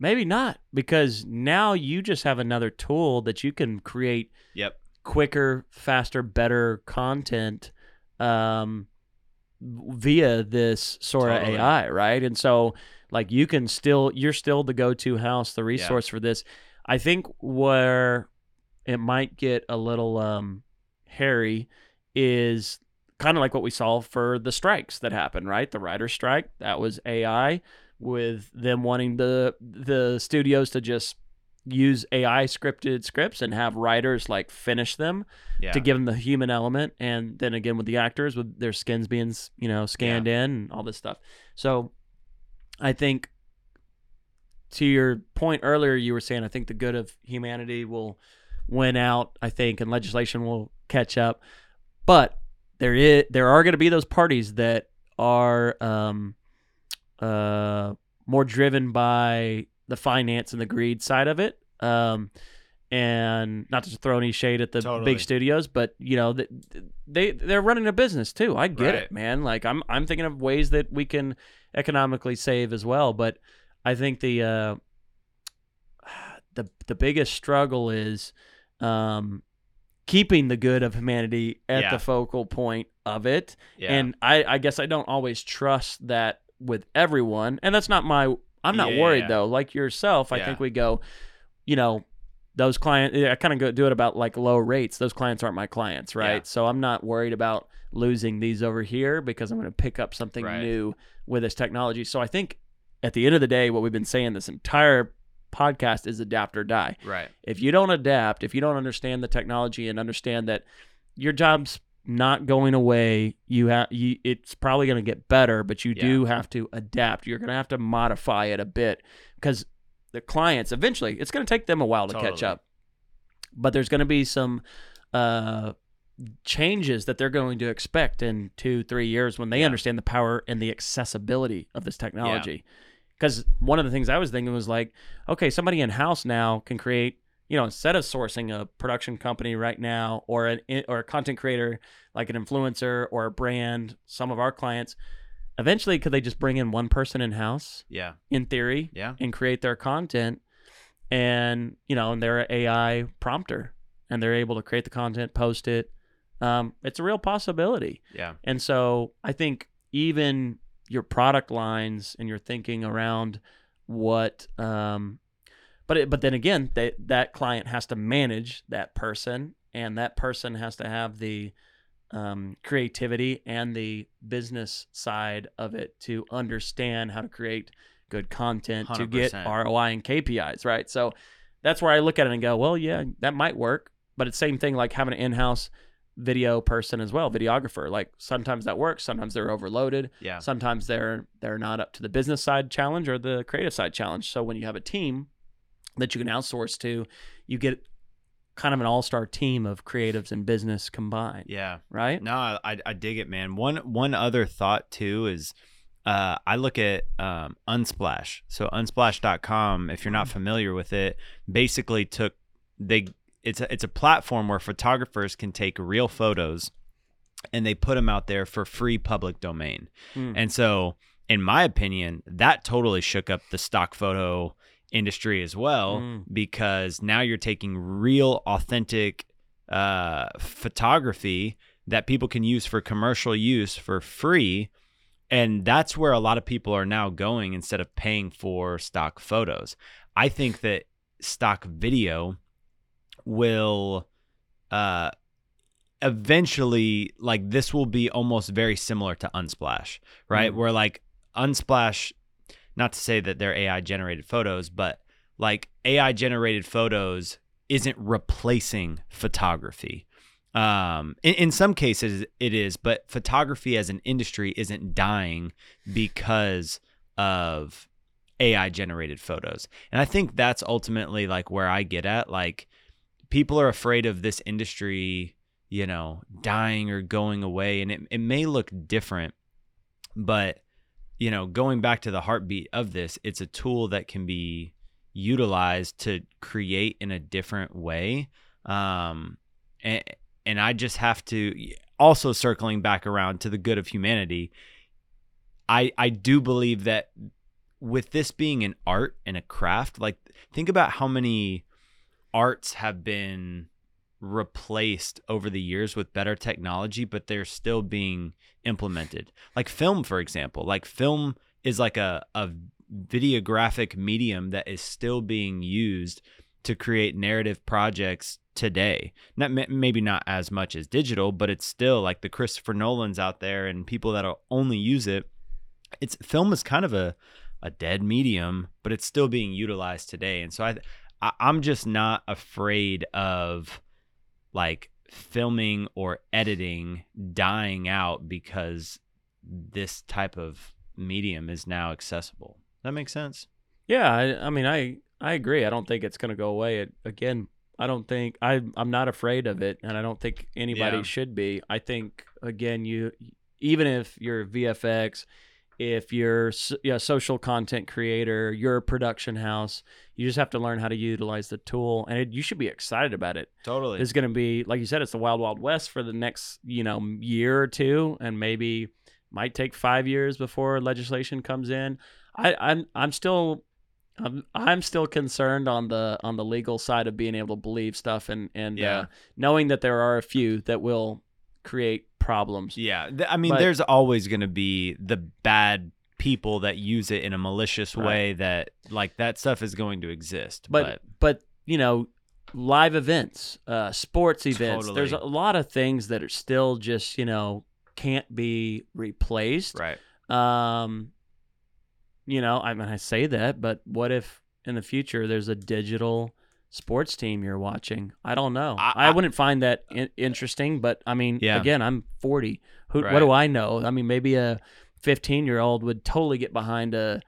maybe not because now you just have another tool that you can create yep quicker, faster, better content um, via this Sora Totally. AI, right? And so, like, you can still, you're still the go to house, the resource for this. I think where it might get a little um, hairy is kind of like what we saw for the strikes that happened, right? The writer strike, that was AI with them wanting the the studios to just use AI scripted scripts and have writers like finish them yeah. to give them the human element. And then again with the actors with their skins being you know scanned in and all this stuff. So i think to your point earlier you were saying i think the good of humanity will win out i think and legislation will catch up but there is there are going to be those parties that are um uh more driven by the finance and the greed side of it um and not to throw any shade at the Totally. big studios, but you know th- they they're running a business too. I get Right. it, man. Like I'm I'm thinking of ways that we can economically save as well. But I think the uh, the the biggest struggle is um, keeping the good of humanity at Yeah. the focal point of it. yeah And I, I guess I don't always trust that with everyone. And that's not my I'm not Yeah, worried though. Like yourself, I think we go, you know, those clients I kind of go do it about like low rates. Those clients aren't my clients, right? So I'm not worried about losing these over here because I'm going to pick up something Right. new with this technology. So I think at the end of the day what we've been saying this entire podcast is adapt or die right if you don't adapt, if you don't understand the technology and understand that your job's not going away, you have you, it's probably going to get better, but you do have to adapt. You're going to have to modify it a bit because the clients eventually it's going to take them a while to catch up. But there's going to be some uh, changes that they're going to expect in two, three years when they Yeah. understand the power and the accessibility of this technology. Because one of the things I was thinking was like, okay, somebody in house now can create you know, instead of sourcing a production company right now or an or a content creator like an influencer or a brand, some of our clients, eventually could they just bring in one person in house Yeah. in theory Yeah. and create their content and you know and they're an ai prompter and they're able to create the content post it um, it's a real possibility Yeah. and so i think even your product lines and your thinking around what um, but it, but then again that that client has to manage that person and that person has to have the um, creativity and the business side of it to understand how to create good content to get 100%. ROI and KPIs, right? So that's where I look at it and go, well, yeah, that might work, but it's same thing like having an in-house video person as well, videographer. Like sometimes that works, sometimes they're overloaded, Yeah. sometimes they're they're not up to the business side challenge or the creative side challenge. So when you have a team that you can outsource to, you get kind of an all-star team of creatives and business combined, Yeah. right? No, I, I dig it, man. One one other thought too is uh, I look at um, Unsplash. So unsplash.com, if you're not familiar with it, basically took they it's a, it's a platform where photographers can take real photos and they put them out there for free public domain. Hmm. And so, in my opinion, that totally shook up the stock photo industry as well Mm. because now you're taking real, authentic uh, photography that people can use for commercial use for free. And that's where a lot of people are now going instead of paying for stock photos. I think that stock video will uh, eventually like this will be almost very similar to unsplash right? Mm. where like unsplash not to say that they're ai generated photos but like ai generated photos isn't replacing photography. Um in, in some cases it is but photography as an industry isn't dying because of ai generated photos. And i think that's ultimately like where i get at like people are afraid of this industry you know, dying or going away. And it, it may look different, but, you know, going back to the heartbeat of this, it's a tool that can be utilized to create in a different way. Um, and, and I just have to also circling back around to the good of humanity. I, I do believe that with this being an art and a craft, like think about how many arts have been replaced over the years with better technology, but they're still being implemented. Like film, for example. Like film is like a, a videographic medium that is still being used to create narrative projects today. Not maybe not as much as digital, but it's still like the Christopher Nolans out there and people that'll only use it. It's film is kind of a a dead medium, but it's still being utilized today. And so I, I I'm just not afraid of like filming or editing dying out because this type of medium is now accessible. That makes sense. Yeah, I, I mean, I I agree. I don't think it's going to go away. It, again, I don't think I I'm not afraid of it, and I don't think anybody Yeah. should be. I think again, you even if you're VFX, if you're yeah, social content creator, you're a production house, you just have to learn how to utilize the tool, and it, you should be excited about it. Totally. It's going to be like you said, it's the wild wild west for the next you know year or two, and maybe might take five years before legislation comes in. I, I'm I'm still I'm I'm still concerned on the on the legal side of being able to believe stuff and and Yeah. uh, knowing that there are a few that will create problems. yeah. I mean, But- there's always going to be the bad people that use it in a malicious Right. way that like that stuff is going to exist. But But, but, you know, live events, uh, sports events. There's a lot of things that are still just you know can't be replaced. right. Um, you know, I mean, I say that, but what if in the future there's a digital sports team you're watching? I don't know. I- I, I- wouldn't find that in- interesting, but I mean, Yeah. again, I'm 40. Who? Right. What do I know? I mean, maybe a 15 year old would totally get behind a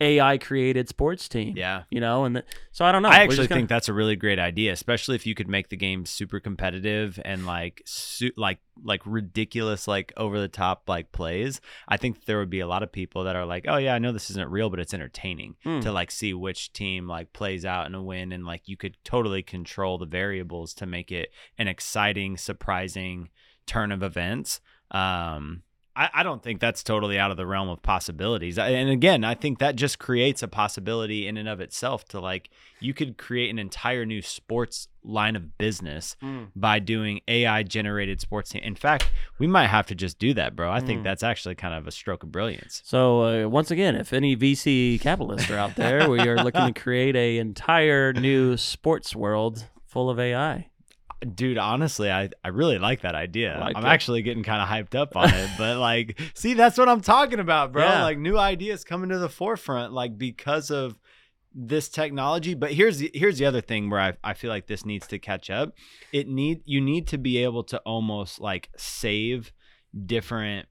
AI created sports team. Yeah. You know, and the, so I don't know. I actually gonna- think that's a really great idea, especially if you could make the game super competitive and like su- like like ridiculous like over the top like plays. I think there would be a lot of people that are like, "Oh yeah, I know this isn't real, but it's entertaining Hmm. to like see which team like plays out in a win and like you could totally control the variables to make it an exciting, surprising turn of events." Um I, I don't think that's totally out of the realm of possibilities. And again, I think that just creates a possibility in and of itself to like you could create an entire new sports line of business Mm. by doing AI generated sports. In fact, we might have to just do that, bro. I think Mm. that's actually kind of a stroke of brilliance. So uh, once again, if any VC capitalists are out there, we are looking to create a entire new sports world full of AI. Dude, honestly, I, I really like that idea. Like I'm it. actually getting kind of hyped up on it. But like, see, that's what I'm talking about, bro. Yeah. Like new ideas coming to the forefront, like because of this technology. But here's the here's the other thing where I, I feel like this needs to catch up. It need you need to be able to almost like save different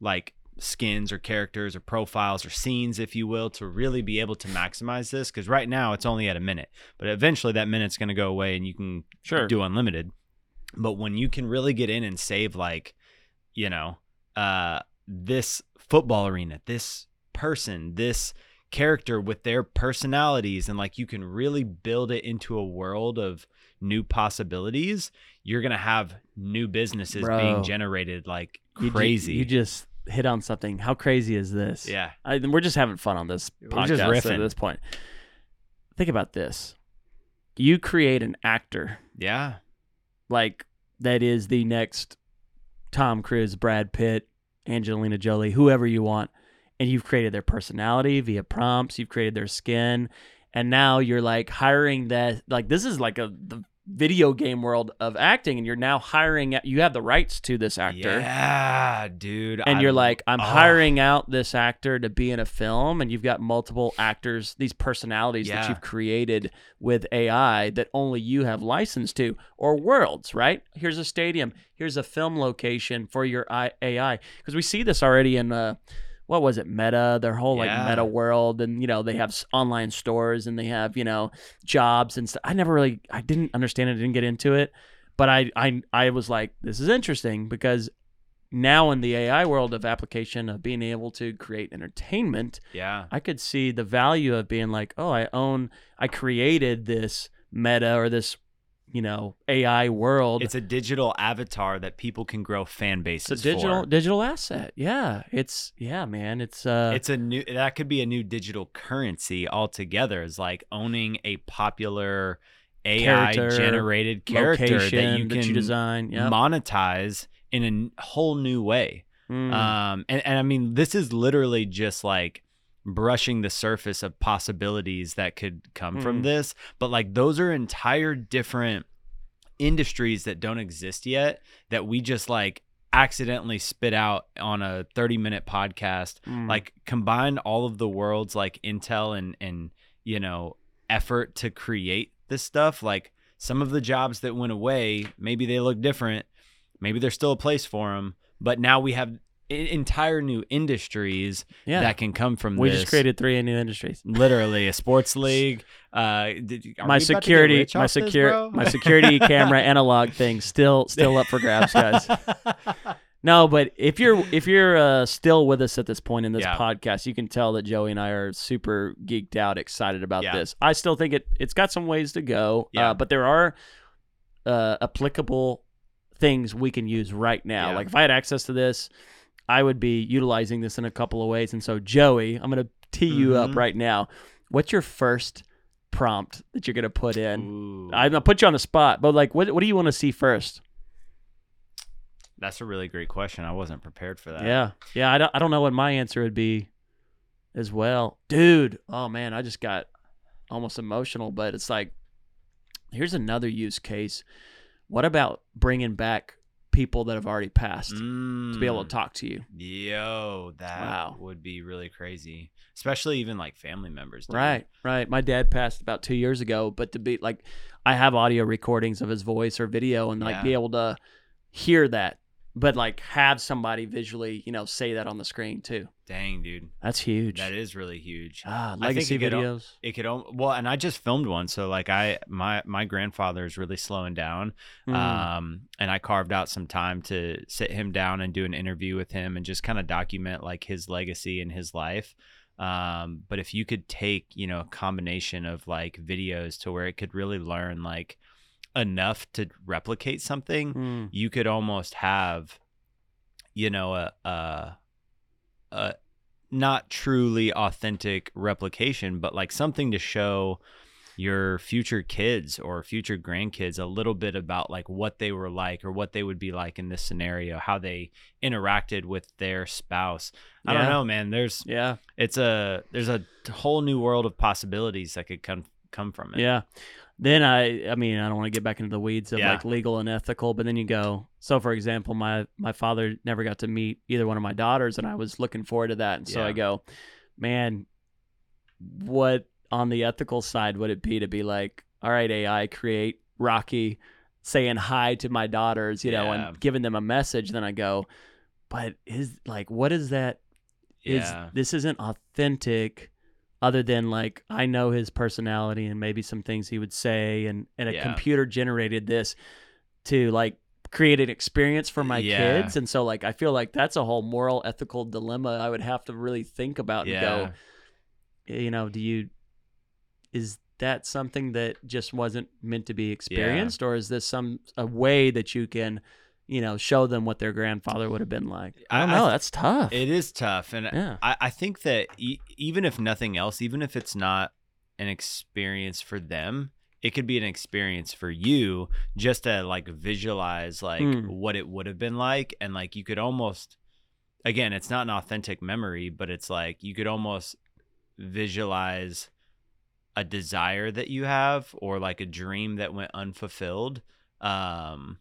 like skins or characters or profiles or scenes if you will to really be able to maximize this because right now it's only at a minute but eventually that minute's going to go away and you can Sure. do unlimited. But when you can really get in and save like, you know, uh this football arena, this person, this character with their personalities and like you can really build it into a world of new possibilities, you're going to have new businesses Bro. being generated like You ju- crazy. You, just hit on something. How crazy is this? yeah. I, we're just having fun on this We're podcast at this point. Think about this. You create an actor Yeah. like that is the next Tom Cruise, Brad Pitt, Angelina Jolie, whoever you want, and you've created their personality via prompts, you've created their skin, and now you're like hiring that like this is like a the video game world of acting and you're now hiring you have the rights to this actor Yeah, dude. and I- you're like i'm oh. hiring out this actor to be in a film and you've got multiple actors these personalities that you've created with ai that only you have license to or worlds right here's a stadium here's a film location for your ai because we see this already in uh what was it meta their whole like Yeah. meta world and you know they have online stores and they have you know jobs and stuff i never really i didn't understand it didn't get into it but i i, I was like this is interesting because now in the AI world of application of being able to create entertainment, Yeah. I could see the value of being like, oh, I own, I created this meta or this, you know, AI world. It's a digital avatar that people can grow fan It's bases a digital for. digital asset. Yeah, it's yeah, man. It's uh, it's a new that could be a new digital currency altogether is like owning a popular AI Character, generated character that you can design. Yeah. monetize in a whole new way. Mm. Um and, and I mean this is literally just like brushing the surface of possibilities that could come from Mm. this, but like those are entire different industries that don't exist yet that we just like accidentally spit out on a 30 minute podcast Mm. like combine all of the world's like intel and and you know effort to create this stuff like some of the jobs that went away maybe they look different maybe there's still a place for them but now we have entire new industries yeah. that can come from we this just created three new industries. literally a sports league uh my we about to get security, my this, secure, my security camera analog thing still still up for grabs, guys. No, but if you're if you're uh, still with us at this point in this Yeah. podcast, you can tell that Joey and I are super geeked out, excited about Yeah. this. I still think it it's got some ways to go, Yeah. uh, but there are uh, applicable things we can use right now. Like if I had access to this, I would be utilizing this in a couple of ways. And so, Joey, I'm going to tee you up Mhm. right now. What's your first prompt that you're going to put in? Ooh, I'm gonna put you on the spot, but like, what what do you want to see first? that's a really great question i wasn't prepared for that Yeah, yeah. I don't I don't know what my answer would be, as well, dude. Oh man, I just got almost emotional, but it's like, here's another use case. What about bringing back people that have already passed to be able Mm. to talk to you? Yo, that Wow. would be really crazy. Especially even like family members. dude. Right, right. My dad passed about two years ago, but to be like, I have audio recordings of his voice or video, and like be able to hear that but like have somebody visually, you know, say that on the screen too. Dang, dude. That's huge. That is really huge. ah, I think legacy it could videos. It could well, and I just filmed one, so like I my my grandfather is really slowing down, Mm. um, and I carved out some time to sit him down and do an interview with him and just kind of document like his legacy and his life. Um, but if you could take you know a combination of like videos to where it could really learn like enough to replicate something, Mm. you could almost have you know a a, a not truly authentic replication but like something to show your future kids or future grandkids a little bit about like what they were like or what they would be like in this scenario how they interacted with their spouse i don't know man there's Yeah. it's a there's a whole new world of possibilities that could come come from it Yeah. Then I I mean, I don't want to get back into the weeds of Yeah. like legal and ethical, but then you go, so for example, my my father never got to meet either one of my daughters and I was looking forward to that. And so I go, man, what on the ethical side would it be to be like, all right, AI, create Rocky saying hi to my daughters, you know, Yeah. and giving them a message. Then I go, but is like, what is that? Is yeah this isn't authentic other than like I know his personality and maybe some things he would say and and a Yeah. computer generated this to like create an experience for my Yeah. kids and so like I feel like that's a whole moral ethical dilemma I would have to really think about and yeah go you know do you is that something that just wasn't meant to be experienced or is this some a way that you can you know show them what their grandfather would have been like. I I- don't I know th- that's tough. It is tough, and yeah. I, I think that e- even if nothing else, even if it's not an experience for them, it could be an experience for you just to like visualize like Mm. what it would have been like, and like you could almost, again, it's not an authentic memory, but it's like you could almost visualize a desire that you have or like a dream that went unfulfilled um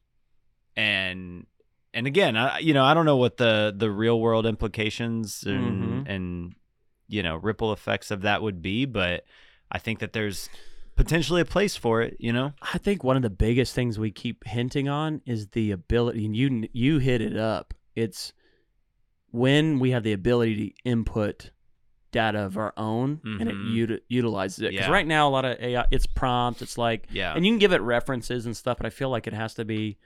and and again I, you know i don't know what the the real world implications and Mhm. and you know ripple effects of that would be but i think that there's potentially a place for it you know I think one of the biggest things we keep hinting on is the ability, and you you hit it up. It's when we have the ability to input data of our own and it Mhm. utilizes it. Because Yeah. right now, a lot of AI, it's prompt. It's like, yeah and you can give it references and stuff, but I feel like it has to be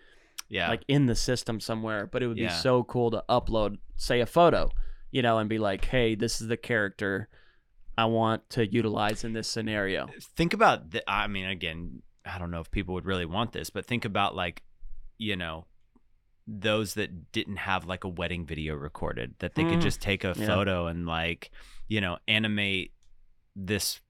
yeah like in the system somewhere. But it would be so cool to upload, say, a photo, you know, and be like, hey, this is the character I want to utilize in this scenario. think about the, i mean again i don't know if people would really want this but think about like you know those that didn't have like a wedding video recorded that they could Mm. just take a Yeah. photo and like you know animate this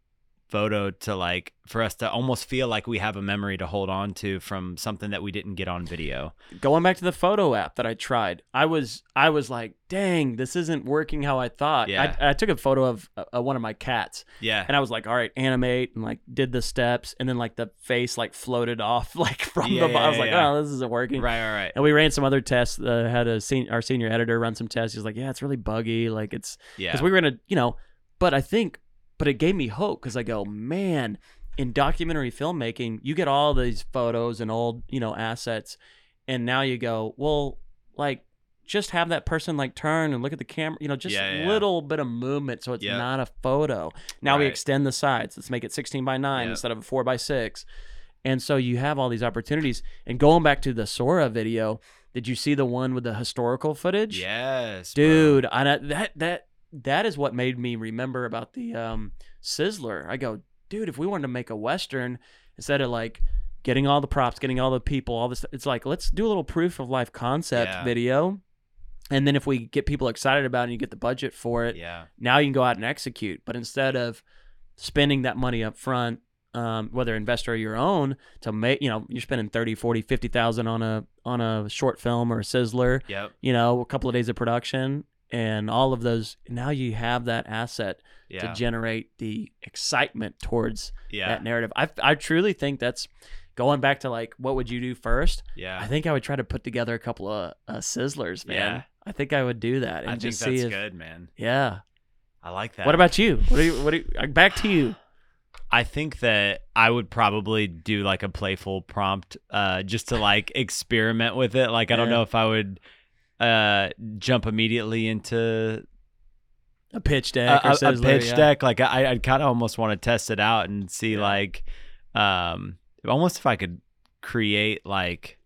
photo to like for us to almost feel like we have a memory to hold on to from something that we didn't get on video going back to the photo app that I tried, I was I was like, dang, this isn't working how I thought. Yeah. I, I took a photo of uh, one of my cats, yeah and I was like, all right, animate, and like did the steps, and then like the face like floated off like from Yeah, the. bo- I was yeah, like, yeah. oh, this isn't working. right right right And we ran some other tests. Uh, had a sen- our senior editor run some tests. He was like, yeah, it's really buggy. Like it's yeah because we were gonna, you know. But I think, but it gave me hope because I go, man, in documentary filmmaking, you get all these photos and old, you know, assets, and now you go, well, like, just have that person like turn and look at the camera, you know, just a yeah. little bit of movement, so it's Yep. not a photo. Now we extend the sides. Let's make it 16 by nine Yep. instead of a four by six. And so you have all these opportunities. And going back to the Sora video, did you see the one with the historical footage? yes bro. dude I, that that that is what made me remember about the um sizzler. I go dude if we wanted to make a western instead of like getting all the props getting all the people all this it's like let's do a little proof of life concept Yeah. video. And then if we get people excited about it and you get the budget for it yeah. now you can go out and execute. But instead of spending that money up front um, whether investor or your own to make you know you're spending 30 40 50000 on a on a short film or a sizzler yep. you know, a couple of days of production and all of those. Now you have that asset yeah to generate the excitement towards yeah that narrative. I, I truly think that's going back to like, what would you do first? yeah I think I would try to put together a couple of uh, sizzlers, man. Yeah. I think I would do that and i think just that's see if, good man yeah. i like that What about you? What do you, what do you, uh, back to you. I think that I would probably do like a playful prompt uh just to like experiment with it. Like I don't Yeah. know if I would uh jump immediately into a pitch deck a, or a- a pitch yeah. deck. Like I, I'd kind of almost want to test it out and see Yeah. like, um, almost if I could create like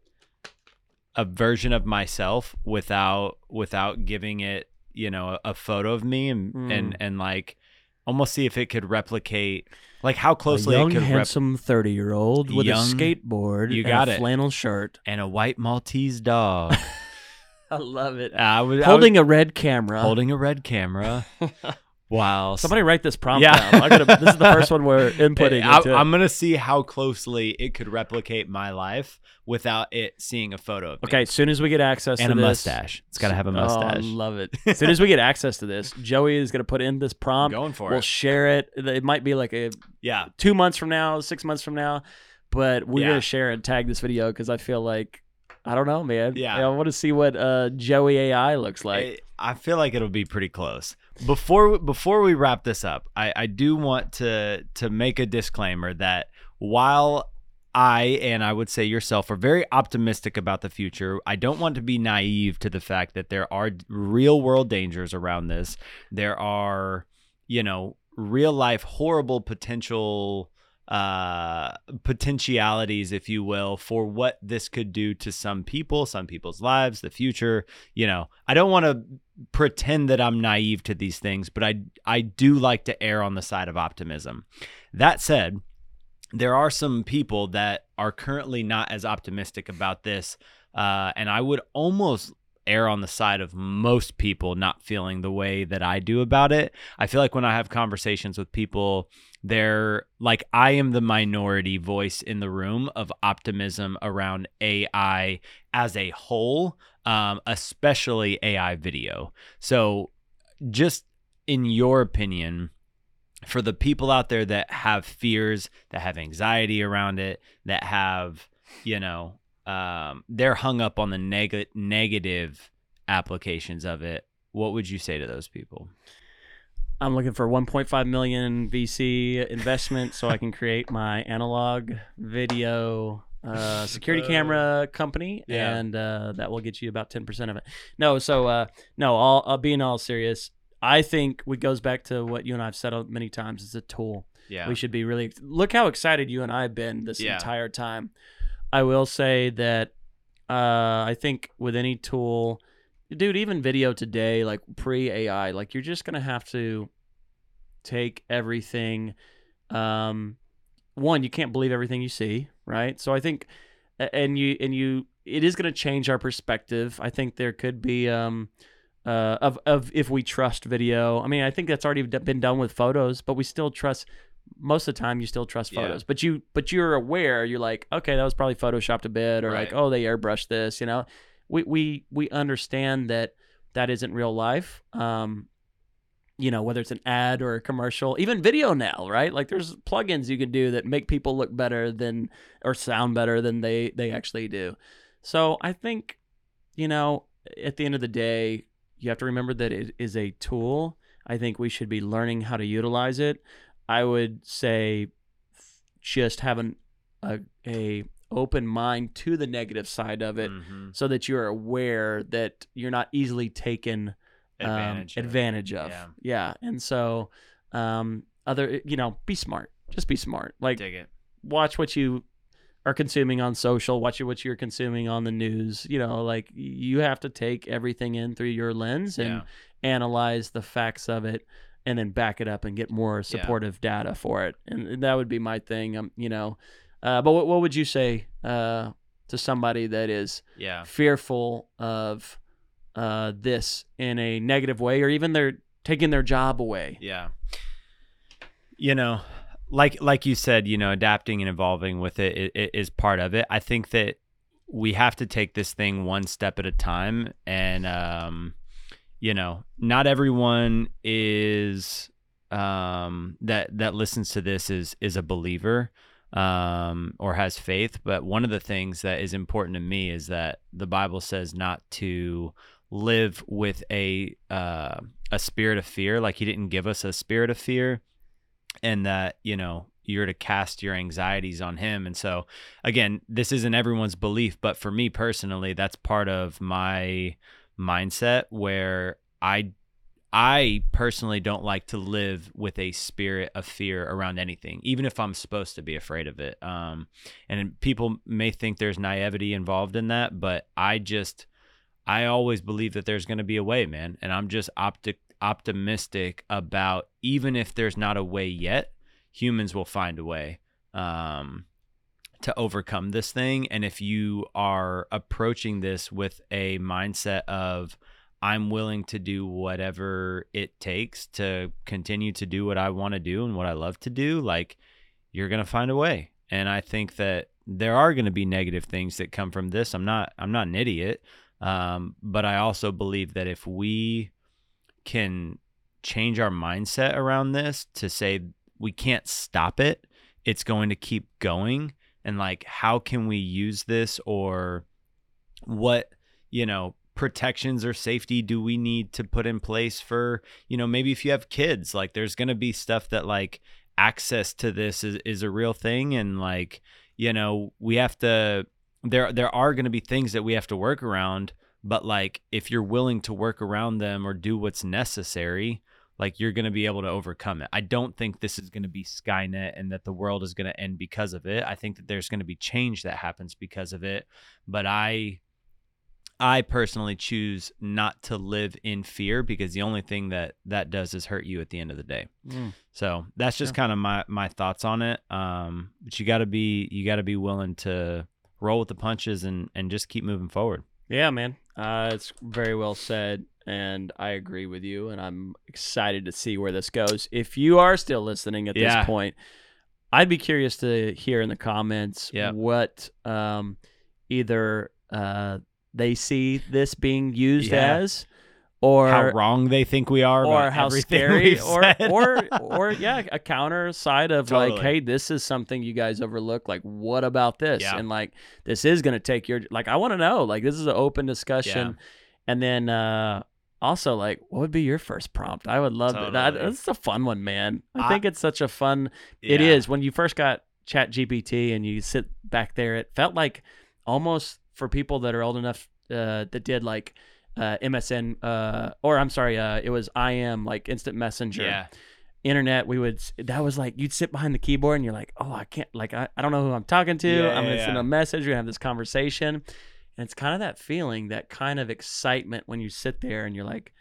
a version of myself without without giving it, you know, a, a photo of me and Mm. and and like almost see if it could replicate like how closely A closely young, it could rep- handsome thirty-year-old with Young- a skateboard you and got a it. flannel shirt. and a white Maltese dog. I love it. I was Holding a red camera. holding a red camera. Wow. Somebody write this prompt Yeah. down. I gotta, this is the first one we're inputting I, into. it. I'm gonna see how closely it could replicate my life without it seeing a photo of me. Okay, as soon as we get access to it. and to a this, mustache. It's gotta have a Oh, I mustache. love it. As soon as we get access to this, Joey is gonna put in this prompt. going for it. We'll share it. It might be like a Yeah. two months from now, six months from now, but we're Yeah. gonna share and tag this video because I feel like I don't know, man. Yeah. I want to see what uh, Joey AI looks like. I, I feel like it'll be pretty close. Before before we wrap this up, I, I do want to to make a disclaimer that while I and I would say yourself are very optimistic about the future. I don't want to be naive to the fact that there are real world dangers around this. There are, you know, real life horrible potential uh potentialities if you will for what this could do to some people some people's lives the future you know. I don't want to pretend that i'm naive to these things but i i do like to err on the side of optimism. That said there are some people that are currently not as optimistic about this uh, and i would almost err on the side of most people not feeling the way that i do about it i feel like when i have conversations with people they're like I am the minority voice in the room of optimism around AI as a whole, um, especially AI video. So, just in your opinion, for the people out there that have fears, that have anxiety around it, that have, you know, um, they're hung up on the neg- negative applications of it, what would you say to those people? I'm looking for 1.5 million VC investment so I can create my analog video uh, security Uh, camera company, yeah. and uh, that will get you about 10% of it. No, so uh, no, all uh, being all serious, I think it goes back to what you and I've said many times. It's a tool. Yeah. We should be really look how excited you and I have been this Yeah. entire time. I will say that uh, I think with any tool, dude, even video today, like pre AI, like you're just gonna have to take everything. Um, one, you can't believe everything you see, right? So I think, and you and you, it is gonna change our perspective. I think there could be um, uh, of of if we trust video. I mean, I think that's already been done with photos, but we still trust. Most of the time, you still trust Yeah. photos, but you but you're aware. You're like, okay, that was probably photoshopped a bit, or like, oh, they airbrushed this. You know, we we we understand that that isn't real life. Um, you know, whether it's an ad or a commercial, even video now, right? Like there's plugins you can do that make people look better than or sound better than they they actually do. So I think, you know, at the end of the day, you have to remember that it is a tool. I think we should be learning how to utilize it. I would say just having a, a open mind to the negative side of it Mhm. so that you're aware that you're not easily taken um, Advantage of. advantage of. Yeah. Yeah. And so, um, other, you know, be smart. Just be smart. Like, Dig it. watch what you are consuming on social. Watch what you're consuming on the news. You know, like you have to take everything in through your lens and Yeah. analyze the facts of it, and then back it up and get more supportive data for it. And, and that would be my thing. Um, you know, uh, but what, what would you say uh, to somebody that is Yeah. fearful of uh, this in a negative way, or even they're taking their job away? Yeah. You know, like like you said, you know, adapting and evolving with it, it, it is part of it. I think that we have to take this thing one step at a time and um you know, not everyone is um that that listens to this is is a believer um or has faith, but one of the things that is important to me is that the Bible says not to live with a uh, a spirit of fear. Like he didn't give us a spirit of fear, and that you know you're to cast your anxieties on him. And so, again, this isn't everyone's belief, but for me personally, that's part of my mindset where I I personally don't like to live with a spirit of fear around anything, even if I'm supposed to be afraid of it. Um, and people may think there's naivety involved in that, but I just, I always believe that there's going to be a way, man. And I'm just optic, optimistic about even if there's not a way yet, humans will find a way um, to overcome this thing. And if you are approaching this with a mindset of, I'm willing to do whatever it takes to continue to do what I want to do and what I love to do, like you're going to find a way. And I think that there are going to be negative things that come from this. I'm not I'm not an idiot. Um, but I also believe that if we can change our mindset around this to say we can't stop it, it's going to keep going and like how can we use this or what, you know, protections or safety do we need to put in place for you know maybe if you have kids like there's going to be stuff that like access to this is, is a real thing and like you know we have to there there are going to be things that we have to work around but like if you're willing to work around them or do what's necessary like you're going to be able to overcome it i don't think this is going to be skynet and that the world is going to end because of it i think that there's going to be change that happens because of it but i I personally choose not to live in fear because the only thing that that does is hurt you at the end of the day. Mm. So that's just yeah. kind of my my thoughts on it. Um, but you got to be you got to be willing to roll with the punches and and just keep moving forward. Yeah, man. Uh, it's very well said, and I agree with you. And I'm excited to see where this goes. If you are still listening at yeah. this point, I'd be curious to hear in the comments yeah. what um, either uh, they see this being used yeah. as or how wrong they think we are or how scary or or or yeah a counter side of totally. like hey this is something you guys overlook like what about this yeah. and like this is going to take your like i want to know like this is an open discussion and then uh also like what would be your first prompt i would love totally. that that's a fun one man i, I think it's such a fun yeah. it is when you first got ChatGPT and you sit back there it felt like almost for people that are old enough uh, that did like uh, MSN uh, or I'm sorry, uh, it was IM like instant messenger. Yeah. Internet, we would that was like you'd sit behind the keyboard and you're like, oh, I can't like I, I don't know who I'm talking to. Yeah, I'm gonna yeah, send a message. We're gonna have this conversation, and it's kind of that feeling, that kind of excitement when you sit there and you're like,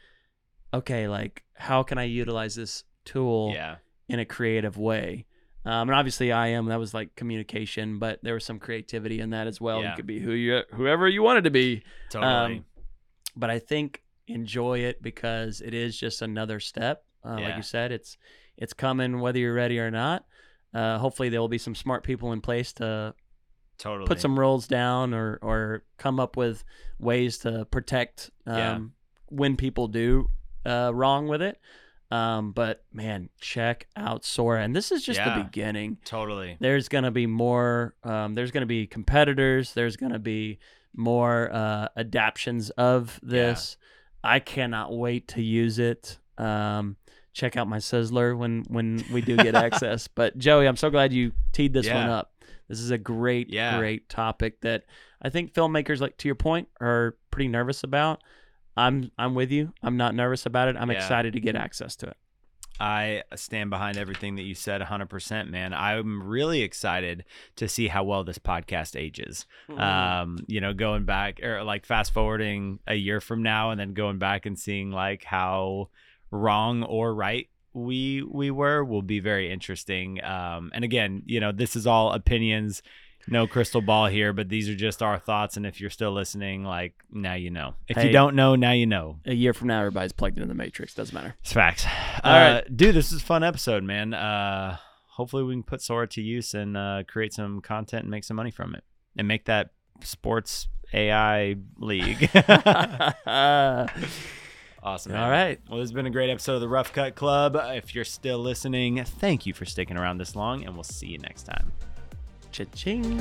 okay, like how can I utilize this tool yeah. in a creative way? Um, and obviously, I am that was like communication, but there was some creativity in that as well. Yeah. You could be who you whoever you wanted to be. Totally. Um, but I think enjoy it because it is just another step. Uh, yeah. Like you said, it's it's coming whether you're ready or not. Uh, hopefully, there will be some smart people in place to totally put some rules down or or come up with ways to protect um, yeah. when people do uh, wrong with it. Um, but man, check out Sora, and this is just yeah, the beginning. Totally. There's gonna be more. Um, there's gonna be competitors. There's gonna be more uh, adaptions of this. Yeah. I cannot wait to use it. Um, check out my Sizzler when when we do get access. But Joey, I'm so glad you teed this yeah. one up. This is a great, great topic that I think filmmakers, like to your point, are pretty nervous about. I'm I'm with you. I'm not nervous about it. I'm yeah. excited to get access to it. I stand behind everything that you said 100%, man. I'm really excited to see how well this podcast ages. Mm-hmm. Um, you know, going back or like fast forwarding a year from now and then going back and seeing like how wrong or right we we were will be very interesting. Um, and again, you know, this is all opinions no crystal ball here, but these are just our thoughts. And if you're still listening, like now you know. If hey, you don't know, now you know. A year from now, everybody's plugged into the Matrix. Doesn't matter. It's facts. All uh, right, dude. This is a fun episode, man. Uh, hopefully, we can put Sora to use and uh, create some content and make some money from it, and make that sports AI league. Awesome. Man. All right. Well, this has been a great episode of the Rough Cut Club. If you're still listening, thank you for sticking around this long, and we'll see you next time. Cha-ching.